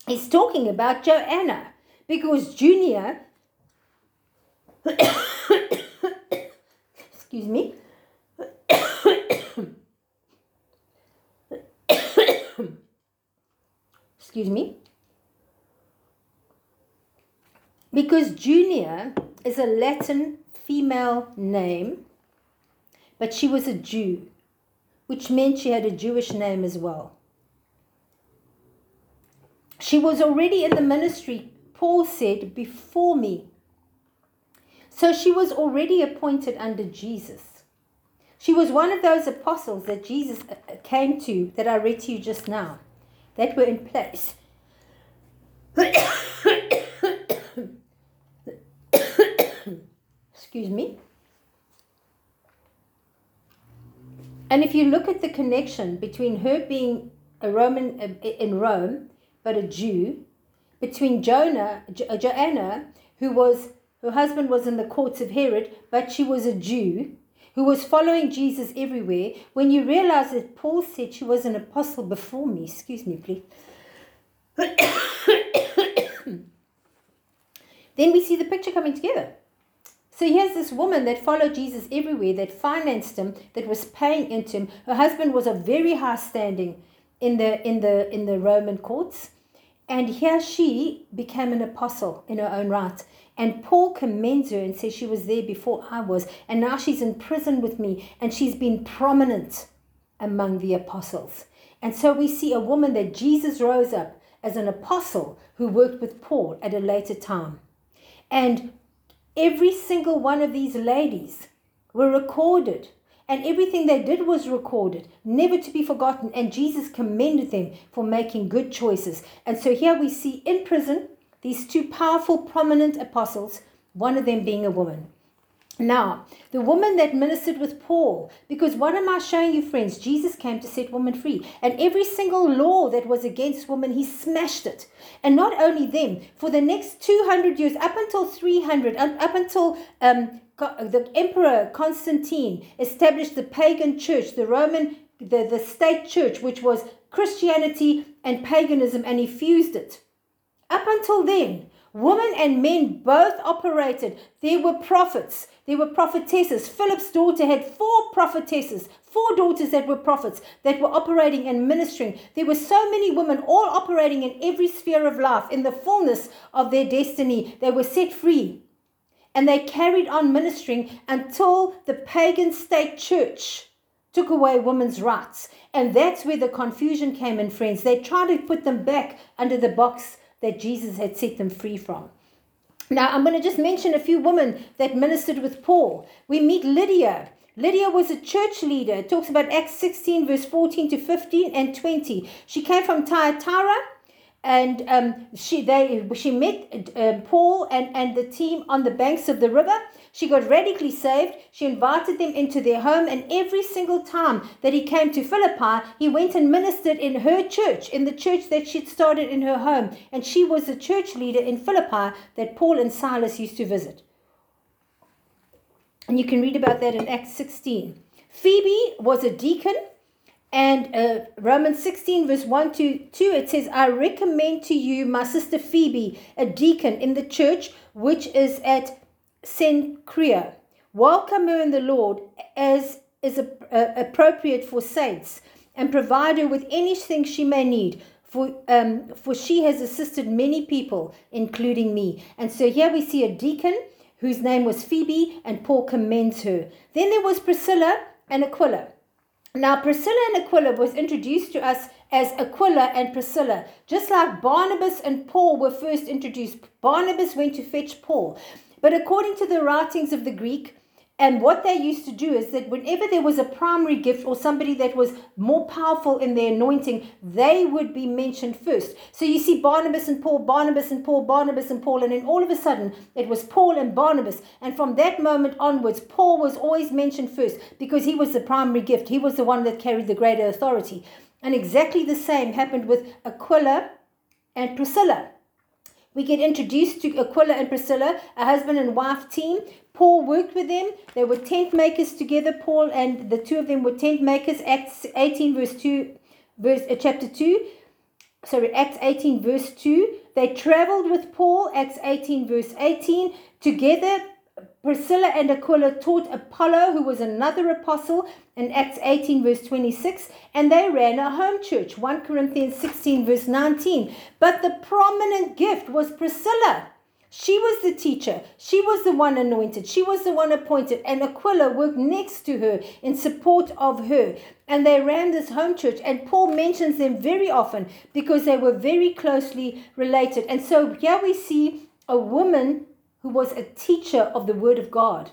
he's talking about Joanna because Junia, excuse me, excuse me, because Junia is a Latin female name but she was a Jew, which meant she had a Jewish name as well. She was already in the ministry, Paul said, before me. So she was already appointed under Jesus. She was one of those apostles that Jesus uh, came to, that I read to you just now, that were in place. Excuse me. And if you look at the connection between her being a Roman in Rome, but a Jew, between Jonah, jo- Joanna, who was her husband was in the courts of Herod, but she was a Jew who was following Jesus everywhere. When you realize that Paul said she was an apostle before me, excuse me, please. then we see the picture coming together. So here's this woman that followed Jesus everywhere, that financed him, that was paying into him. Her husband was of very high standing in the in the in the Roman courts. And here she became an apostle in her own right. And Paul commends her and says she was there before I was. And now she's in prison with me and she's been prominent among the apostles. And so we see a woman that Jesus rose up as an apostle who worked with Paul at a later time. And Every single one of these ladies were recorded, and everything they did was recorded, never to be forgotten. And Jesus commended them for making good choices. And so here we see in prison these two powerful, prominent apostles, one of them being a woman. Now, the woman that ministered with Paul, because what am I showing you, friends? Jesus came to set women free. And every single law that was against women, he smashed it. And not only them, for the next 200 years, up until 300, up until um, the Emperor Constantine established the pagan church, the Roman, the, the state church, which was Christianity and paganism, and he fused it. Up until then, women and men both operated. There were prophets there were prophetesses. Philip's daughter had four prophetesses, four daughters that were prophets that were operating and ministering. There were so many women all operating in every sphere of life in the fullness of their destiny. They were set free. And they carried on ministering until the pagan state church took away women's rights. And that's where the confusion came in, friends. They tried to put them back under the box that Jesus had set them free from. Now, I'm going to just mention a few women that ministered with Paul. We meet Lydia. Lydia was a church leader. It talks about Acts 16, verse 14 to 15 and 20. She came from Thyatira and um, she they she met uh, Paul and, and the team on the banks of the river. She got radically saved. She invited them into their home, and every single time that he came to Philippi, he went and ministered in her church, in the church that she'd started in her home. And she was a church leader in Philippi that Paul and Silas used to visit. And you can read about that in Acts 16. Phoebe was a deacon and uh, Romans 16, verse 1 to 2, it says, I recommend to you my sister Phoebe, a deacon in the church which is at Cenchrea. Welcome her in the Lord, as is a, appropriate for saints and provide her with anything she may need. For, um, for she has assisted many people, including me. And so here we see a deacon whose name was Phoebe, and Paul commends her. Then there was Priscilla and Aquila. Now, Priscilla and Aquila was introduced to us as Aquila and Priscilla, just like Barnabas and Paul were first introduced. Barnabas went to fetch Paul. But according to the writings of the Greek, and what they used to do is that whenever there was a primary gift or somebody that was more powerful in their anointing, they would be mentioned first. So you see Barnabas and Paul, Barnabas and Paul, Barnabas and Paul, and then all of a sudden it was Paul and Barnabas. And from that moment onwards, Paul was always mentioned first because he was the primary gift. He was the one that carried the greater authority. And exactly the same happened with Aquila and Priscilla. We get introduced to Aquila and Priscilla, a husband and wife team. Paul worked with them. They were tent makers together. Paul and the two of them were tent makers. Acts 18, verse 2, verse uh, chapter 2. Sorry, Acts 18, verse 2. They traveled with Paul, Acts 18, verse 18. Together, Priscilla and Aquila taught Apollo, who was another apostle, in Acts 18, verse 26, and they ran a home church, 1 Corinthians 16, verse 19. But the prominent gift was Priscilla. She was the teacher. She was the one anointed. She was the one appointed. And Aquila worked next to her in support of her. And they ran this home church. And Paul mentions them very often because they were very closely related. And so here we see a woman who was a teacher of the Word of God.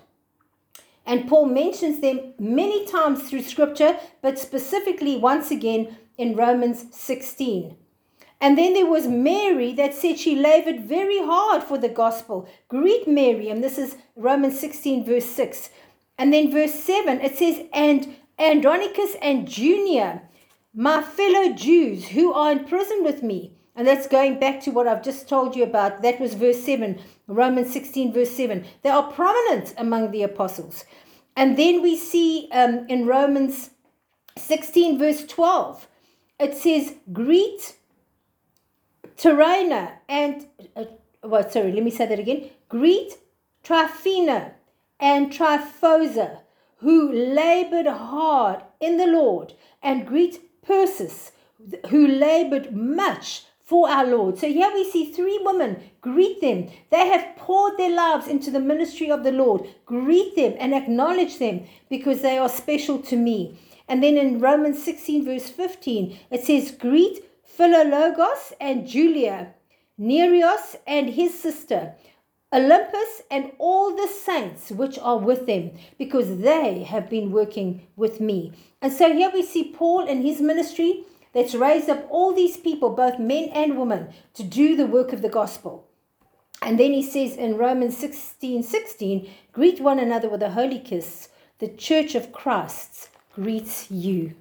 And Paul mentions them many times through Scripture, but specifically once again in Romans 16. And then there was Mary that said she labored very hard for the gospel. Greet Mary, and this is Romans 16, verse 6. And then verse 7, it says, And Andronicus and Junia, my fellow Jews who are in prison with me. And that's going back to what I've just told you about. That was verse 7, Romans 16, verse 7. They are prominent among the apostles. And then we see um, in Romans 16, verse 12, it says, Greet Tryphena and, uh, well, sorry, let me say that again. Greet Tryphena and Tryphosa, who labored hard in the Lord, and greet Persis, who labored much for our Lord. So here we see three women. Greet them. They have poured their lives into the ministry of the Lord. Greet them and acknowledge them because they are special to me. And then in Romans 16, verse 15, it says, Greet Philologos and Julia, Nereus and his sister, Olympus and all the saints which are with them, because they have been working with me. And so here we see Paul and his ministry that's raised up all these people, both men and women, to do the work of the gospel. And then he says in Romans 16 16, greet one another with a holy kiss. The church of Christ greets you.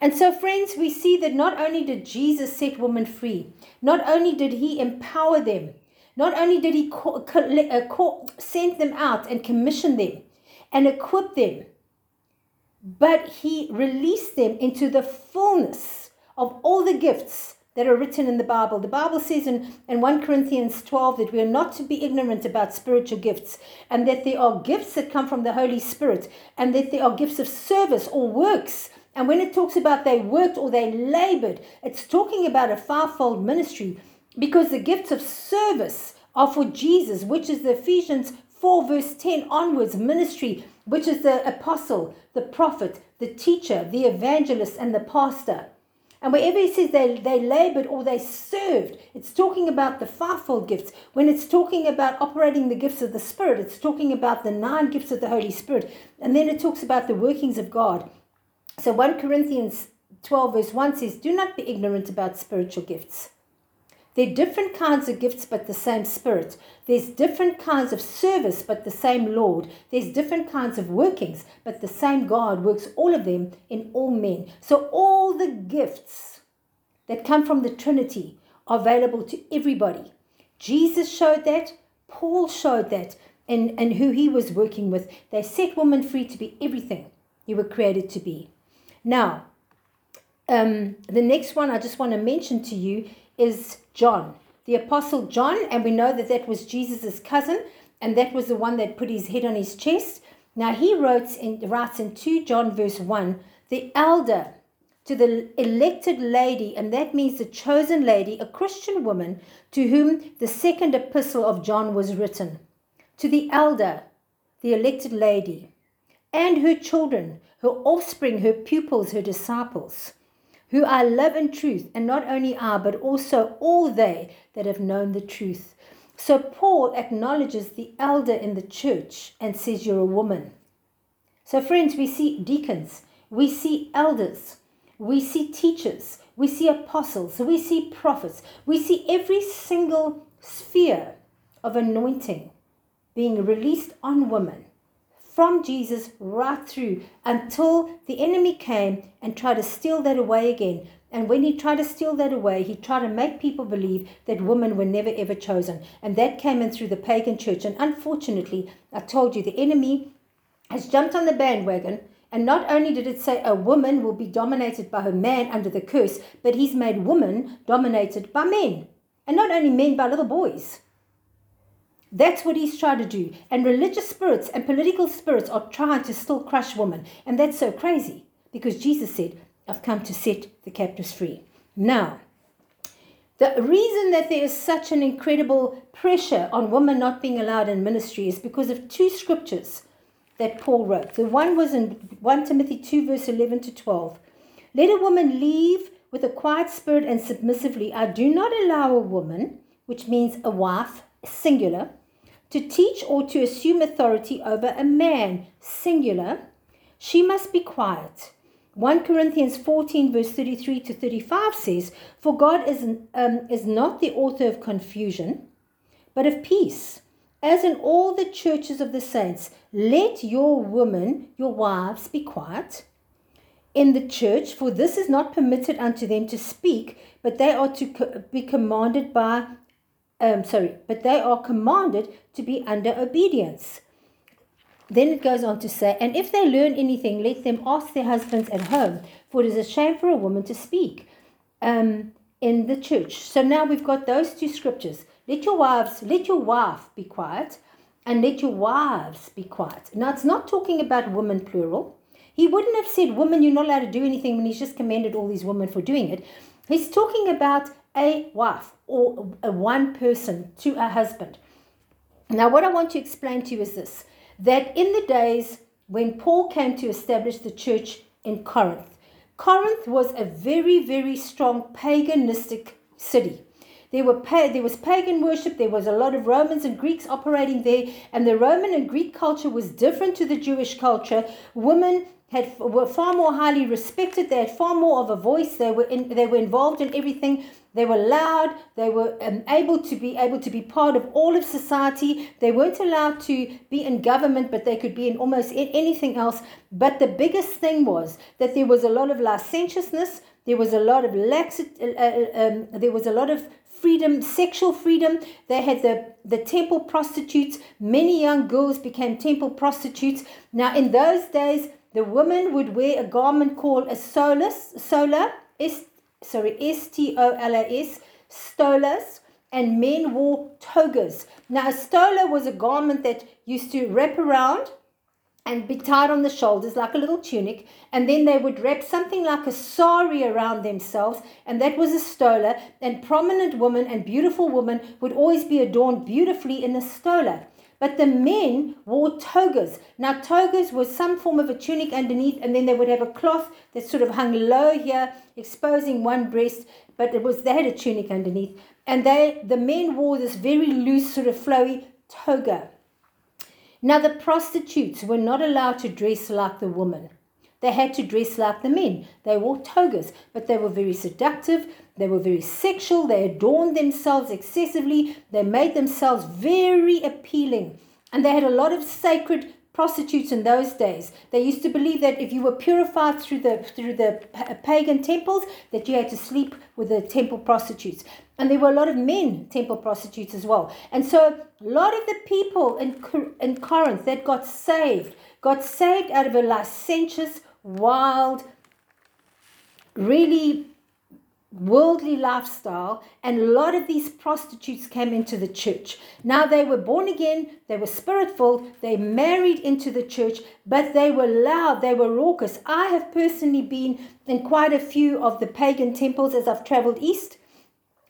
And so, friends, we see that not only did Jesus set women free, not only did he empower them, not only did he call, uh, call, send them out and commission them and equip them, but he released them into the fullness of all the gifts that are written in the Bible. The Bible says in, in 1 Corinthians 12 that we are not to be ignorant about spiritual gifts and that there are gifts that come from the Holy Spirit and that there are gifts of service or works and when it talks about they worked or they labored, it's talking about a fivefold ministry because the gifts of service are for Jesus, which is the Ephesians 4, verse 10 onwards ministry, which is the apostle, the prophet, the teacher, the evangelist, and the pastor. And wherever he says they, they labored or they served, it's talking about the fivefold gifts. When it's talking about operating the gifts of the Spirit, it's talking about the nine gifts of the Holy Spirit. And then it talks about the workings of God. So 1 Corinthians 12, verse 1 says, Do not be ignorant about spiritual gifts. There are different kinds of gifts, but the same Spirit. There's different kinds of service, but the same Lord. There's different kinds of workings, but the same God works all of them in all men. So all the gifts that come from the Trinity are available to everybody. Jesus showed that. Paul showed that. And, and who he was working with. They set women free to be everything you were created to be. Now, um, the next one I just want to mention to you is John, the Apostle John, and we know that that was Jesus' cousin, and that was the one that put his head on his chest. Now he wrote in, writes in 2 John verse 1, the elder to the elected lady, and that means the chosen lady, a Christian woman to whom the second epistle of John was written. To the elder, the elected lady, and her children, her offspring, her pupils, her disciples, who I love in truth, and not only I, but also all they that have known the truth. So Paul acknowledges the elder in the church and says, You're a woman. So, friends, we see deacons, we see elders, we see teachers, we see apostles, we see prophets, we see every single sphere of anointing being released on women from Jesus right through until the enemy came and tried to steal that away again. And when he tried to steal that away, he tried to make people believe that women were never ever chosen. And that came in through the pagan church. And unfortunately, I told you, the enemy has jumped on the bandwagon. And not only did it say a woman will be dominated by her man under the curse, but he's made women dominated by men. And not only men, by little boys. That's what he's trying to do. And religious spirits and political spirits are trying to still crush women. And that's so crazy because Jesus said, I've come to set the captives free. Now, the reason that there is such an incredible pressure on women not being allowed in ministry is because of two scriptures that Paul wrote. The one was in 1 Timothy 2, verse 11 to 12. Let a woman leave with a quiet spirit and submissively. I do not allow a woman, which means a wife, singular, to teach or to assume authority over a man, singular, she must be quiet. 1 Corinthians 14, verse 33 to 35 says, For God is, um, is not the author of confusion, but of peace. As in all the churches of the saints, let your women, your wives, be quiet in the church, for this is not permitted unto them to speak, but they are to be commanded by um, sorry, but they are commanded to be under obedience. Then it goes on to say, and if they learn anything, let them ask their husbands at home, for it is a shame for a woman to speak um, in the church. So now we've got those two scriptures. Let your wives, let your wife be quiet, and let your wives be quiet. Now it's not talking about women plural. He wouldn't have said, Woman, you're not allowed to do anything when he's just commended all these women for doing it. He's talking about a wife or a one person to a husband. Now, what I want to explain to you is this that in the days when Paul came to establish the church in Corinth, Corinth was a very, very strong paganistic city. There, were there was pagan worship, there was a lot of Romans and Greeks operating there, and the Roman and Greek culture was different to the Jewish culture. Women had were far more highly respected. They had far more of a voice. They were in, they were involved in everything. They were loud. They were um, able to be able to be part of all of society. They weren't allowed to be in government, but they could be in almost anything else. But the biggest thing was that there was a lot of licentiousness. There was a lot of lax. Uh, uh, um, there was a lot of freedom, sexual freedom. They had the, the temple prostitutes. Many young girls became temple prostitutes. Now, in those days, the woman would wear a garment called a solus, sola, S, sorry, S-T-O-L-A-S, stolas, and men wore togas. Now, a stola was a garment that used to wrap around and be tied on the shoulders like a little tunic, and then they would wrap something like a sari around themselves, and that was a stola. And prominent women and beautiful women would always be adorned beautifully in a stola. But the men wore togas. Now, togas was some form of a tunic underneath, and then they would have a cloth that sort of hung low here, exposing one breast, but it was they had a tunic underneath. And they the men wore this very loose, sort of flowy toga. Now, the prostitutes were not allowed to dress like the woman. They had to dress like the men. They wore togas, but they were very seductive. They were very sexual. They adorned themselves excessively. They made themselves very appealing. And they had a lot of sacred prostitutes in those days. They used to believe that if you were purified through the through the uh, pagan temples, that you had to sleep with the temple prostitutes. And there were a lot of men temple prostitutes as well. And so a lot of the people in, in Corinth that got saved got saved out of a licentious, wild, really worldly lifestyle, and a lot of these prostitutes came into the church. Now they were born again, they were spirit filled, they married into the church, but they were loud, they were raucous. I have personally been in quite a few of the pagan temples as I've traveled east.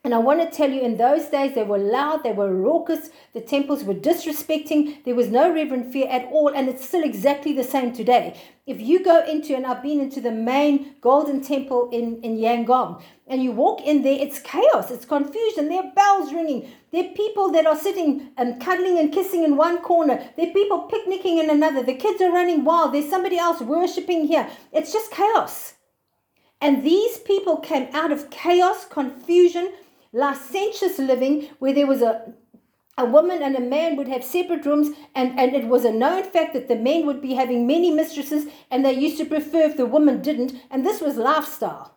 And I want to tell you, in those days, they were loud, they were raucous, the temples were disrespecting, there was no reverent fear at all, and it's still exactly the same today. If you go into, and I've been into the main golden temple in, in Yangon, and you walk in there, it's chaos, it's confusion, there are bells ringing, there are people that are sitting and cuddling and kissing in one corner, there are people picnicking in another, the kids are running wild, there's somebody else worshipping here. It's just chaos. And these people came out of chaos, confusion, licentious living where there was a a woman and a man would have separate rooms, and, and it was a known fact that the men would be having many mistresses, and they used to prefer if the woman didn't, and this was lifestyle.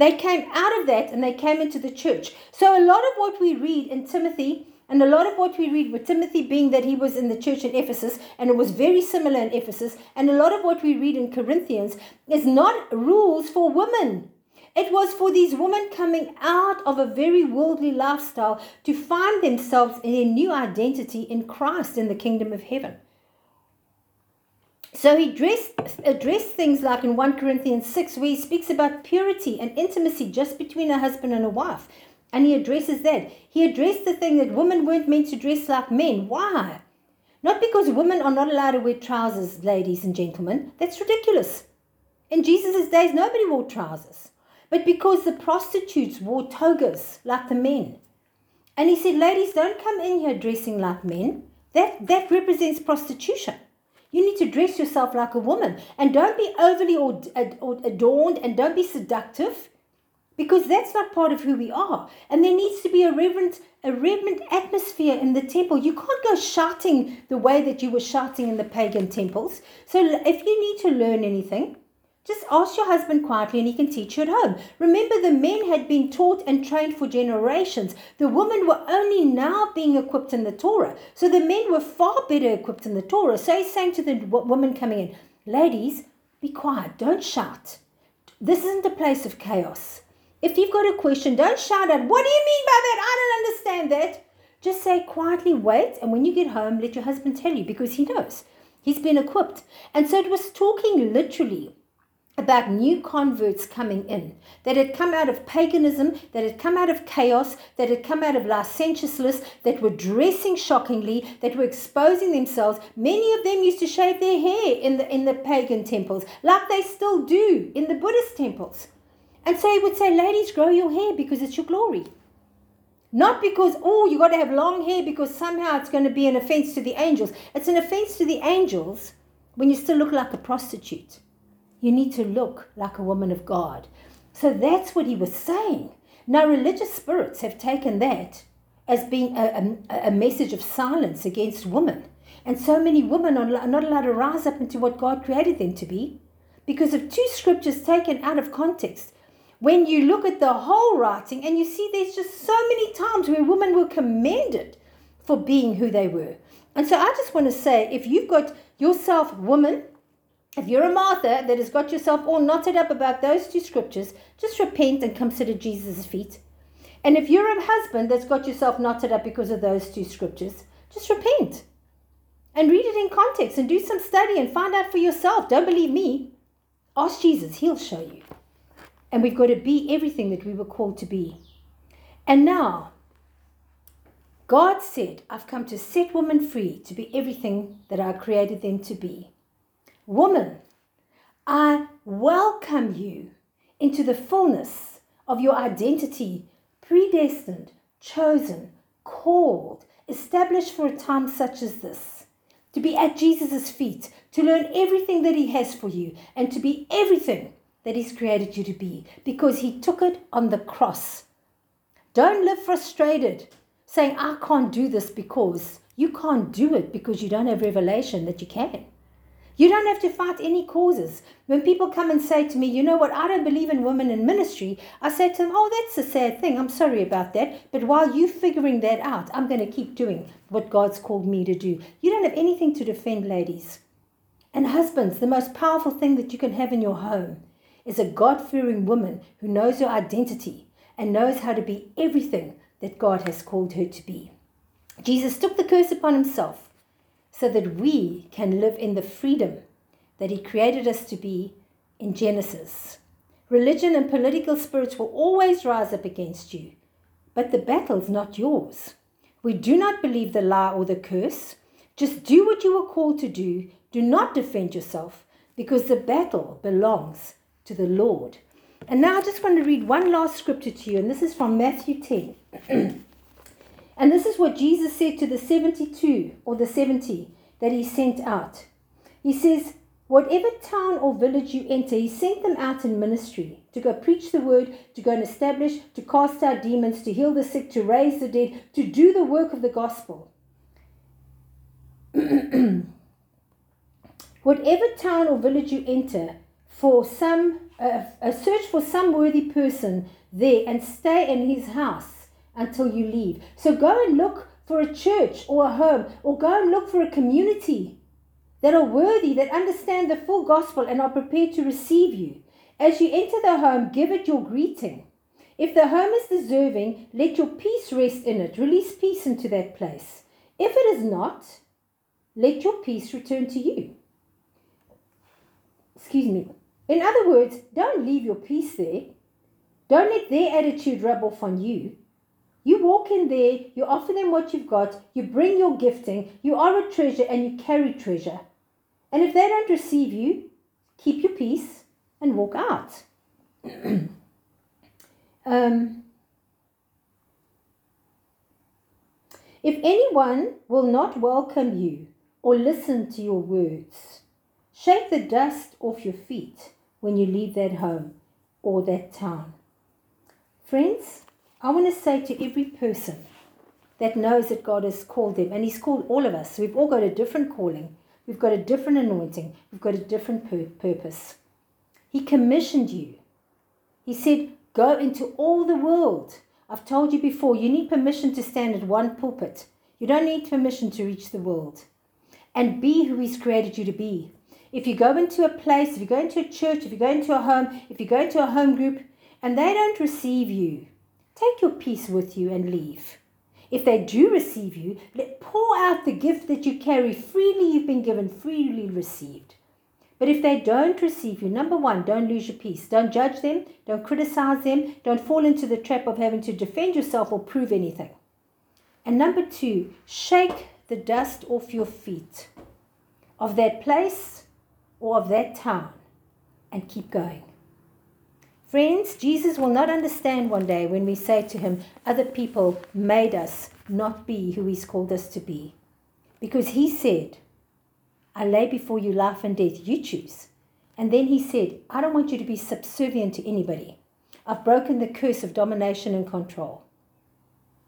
They came out of that and they came into the church. So, a lot of what we read in Timothy, and a lot of what we read with Timothy being that he was in the church in Ephesus, and it was very similar in Ephesus, and a lot of what we read in Corinthians is not rules for women. It was for these women coming out of a very worldly lifestyle to find themselves in a new identity in Christ in the kingdom of heaven. So he addressed, addressed uh, things like in 1 Corinthians 6, where he speaks about purity and intimacy just between a husband and a wife. And he addresses that. He addressed the thing that women weren't meant to dress like men. Why? Not because women are not allowed to wear trousers, ladies and gentlemen. That's ridiculous. In Jesus' days, nobody wore trousers but because the prostitutes wore togas like the men. And he said, Ladies, don't come in here dressing like men. That, that represents prostitution. You need to dress yourself like a woman and don't be overly adorned and don't be seductive because that's not part of who we are. And there needs to be a reverent, a reverent atmosphere in the temple. You can't go shouting the way that you were shouting in the pagan temples. So if you need to learn anything, just ask your husband quietly and he can teach you at home. Remember, the men had been taught and trained for generations. The women were only now being equipped in the Torah. So the men were far better equipped in the Torah. So he's saying to the woman coming in, Ladies, be quiet, don't shout. This isn't a place of chaos. If you've got a question, don't shout out, What do you mean by that? I don't understand that. Just say quietly, wait, and when you get home, let your husband tell you because he knows. He's been equipped. And so it was talking literally about new converts coming in, that had come out of paganism, that had come out of chaos, that had come out of licentiousness, that were dressing shockingly, that were exposing themselves. Many of them used to shave their hair in the, in the pagan temples, like they still do in the Buddhist temples. And so he would say, Ladies, grow your hair because it's your glory. Not because, oh, you got to have long hair because somehow it's going to be an offense to the angels. It's an offense to the angels when you still look like a prostitute. You need to look like a woman of God. So that's what he was saying. Now, religious spirits have taken that as being a, a, a message of silence against women. And so many women are not allowed to rise up into what God created them to be because of two scriptures taken out of context. When you look at the whole writing and you see there's just so many times where women were commended for being who they were. And so I just want to say if you've got yourself woman if you're a Martha that has got yourself all knotted up about those two scriptures, just repent and come sit at Jesus' feet. And if you're a husband that's got yourself knotted up because of those two scriptures, just repent and read it in context and do some study and find out for yourself. Don't believe me. Ask Jesus, He'll show you. And we've got to be everything that we were called to be. And now, God said, I've come to set women free to be everything that I created them to be. Woman, I welcome you into the fullness of your identity, predestined, chosen, called, established for a time such as this. To be at Jesus' feet, to learn everything that He has for you, and to be everything that He's created you to be, because He took it on the cross. Don't live frustrated, saying, I can't do this because you can't do it because you don't have revelation that you can. You don't have to fight any causes. When people come and say to me, you know what, I don't believe in women in ministry, I say to them, oh, that's a sad thing. I'm sorry about that. But while you're figuring that out, I'm going to keep doing what God's called me to do. You don't have anything to defend, ladies. And husbands, the most powerful thing that you can have in your home is a God fearing woman who knows her identity and knows how to be everything that God has called her to be. Jesus took the curse upon himself so that we can live in the freedom that he created us to be in Genesis. Religion and political spirits will always rise up against you, but the battle's not yours. We do not believe the lie or the curse. Just do what you were called to do. Do not defend yourself because the battle belongs to the Lord. And now I just want to read one last scripture to you, and this is from Matthew 10. and this is what Jesus said to the 72 or the 70 that he sent out. He says, Whatever town or village you enter, he sent them out in ministry to go preach the word, to go and establish, to cast out demons, to heal the sick, to raise the dead, to do the work of the gospel. Whatever town or village you enter, for some uh, a search for some worthy person there and stay in his house until you leave. So go and look for a church or a home, or go and look for a community that are worthy, that understand the full gospel and are prepared to receive you. As you enter the home, give it your greeting. If the home is deserving, let your peace rest in it. Release peace into that place. If it is not, let your peace return to you. Excuse me. In other words, don't leave your peace there. Don't let their attitude rub off on you. You walk in there, you offer them what you've got, you bring your gifting, you are a treasure and you carry treasure. And if they don't receive you, keep your peace and walk out. um, if anyone will not welcome you or listen to your words, shake the dust off your feet when you leave that home or that town. Friends, I want to say to every person that knows that God has called them, and He's called all of us, we've all got a different calling. We've got a different anointing. We've got a different pur- purpose. He commissioned you. He said, Go into all the world. I've told you before, you need permission to stand at one pulpit. You don't need permission to reach the world. And be who He's created you to be. If you go into a place, if you go into a church, if you go into a home, if you go into a home group, and they don't receive you, take your peace with you and leave. If they do receive you, let pour out the gift that you carry freely you've been given, freely received. But if they don't receive you, number one, don't lose your peace. Don't judge them. Don't criticize them. Don't fall into the trap of having to defend yourself or prove anything. And number two, shake the dust off your feet of that place or of that town and keep going. Friends, Jesus will not understand one day when we say to him, Other people made us not be who he's called us to be. Because he said, I lay before you life and death, you choose. And then he said, I don't want you to be subservient to anybody. I've broken the curse of domination and control.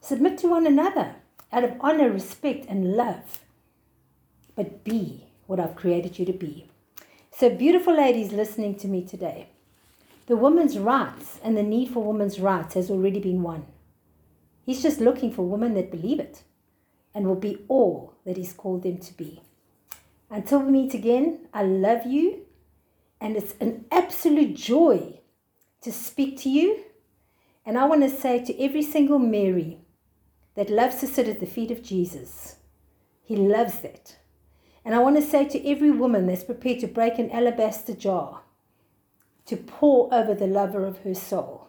Submit to one another out of honor, respect, and love. But be what I've created you to be. So, beautiful ladies listening to me today, the woman's rights and the need for women's rights has already been won. He's just looking for women that believe it and will be all that He's called them to be. Until we meet again, I love you, and it's an absolute joy to speak to you. And I want to say to every single Mary that loves to sit at the feet of Jesus, He loves that. And I want to say to every woman that's prepared to break an alabaster jar to pour over the lover of her soul.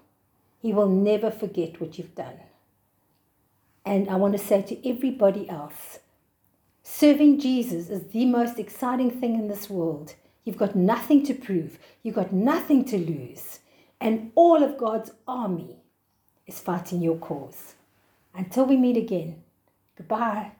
He will never forget what you've done. And I want to say to everybody else serving Jesus is the most exciting thing in this world. You've got nothing to prove, you've got nothing to lose. And all of God's army is fighting your cause. Until we meet again, goodbye.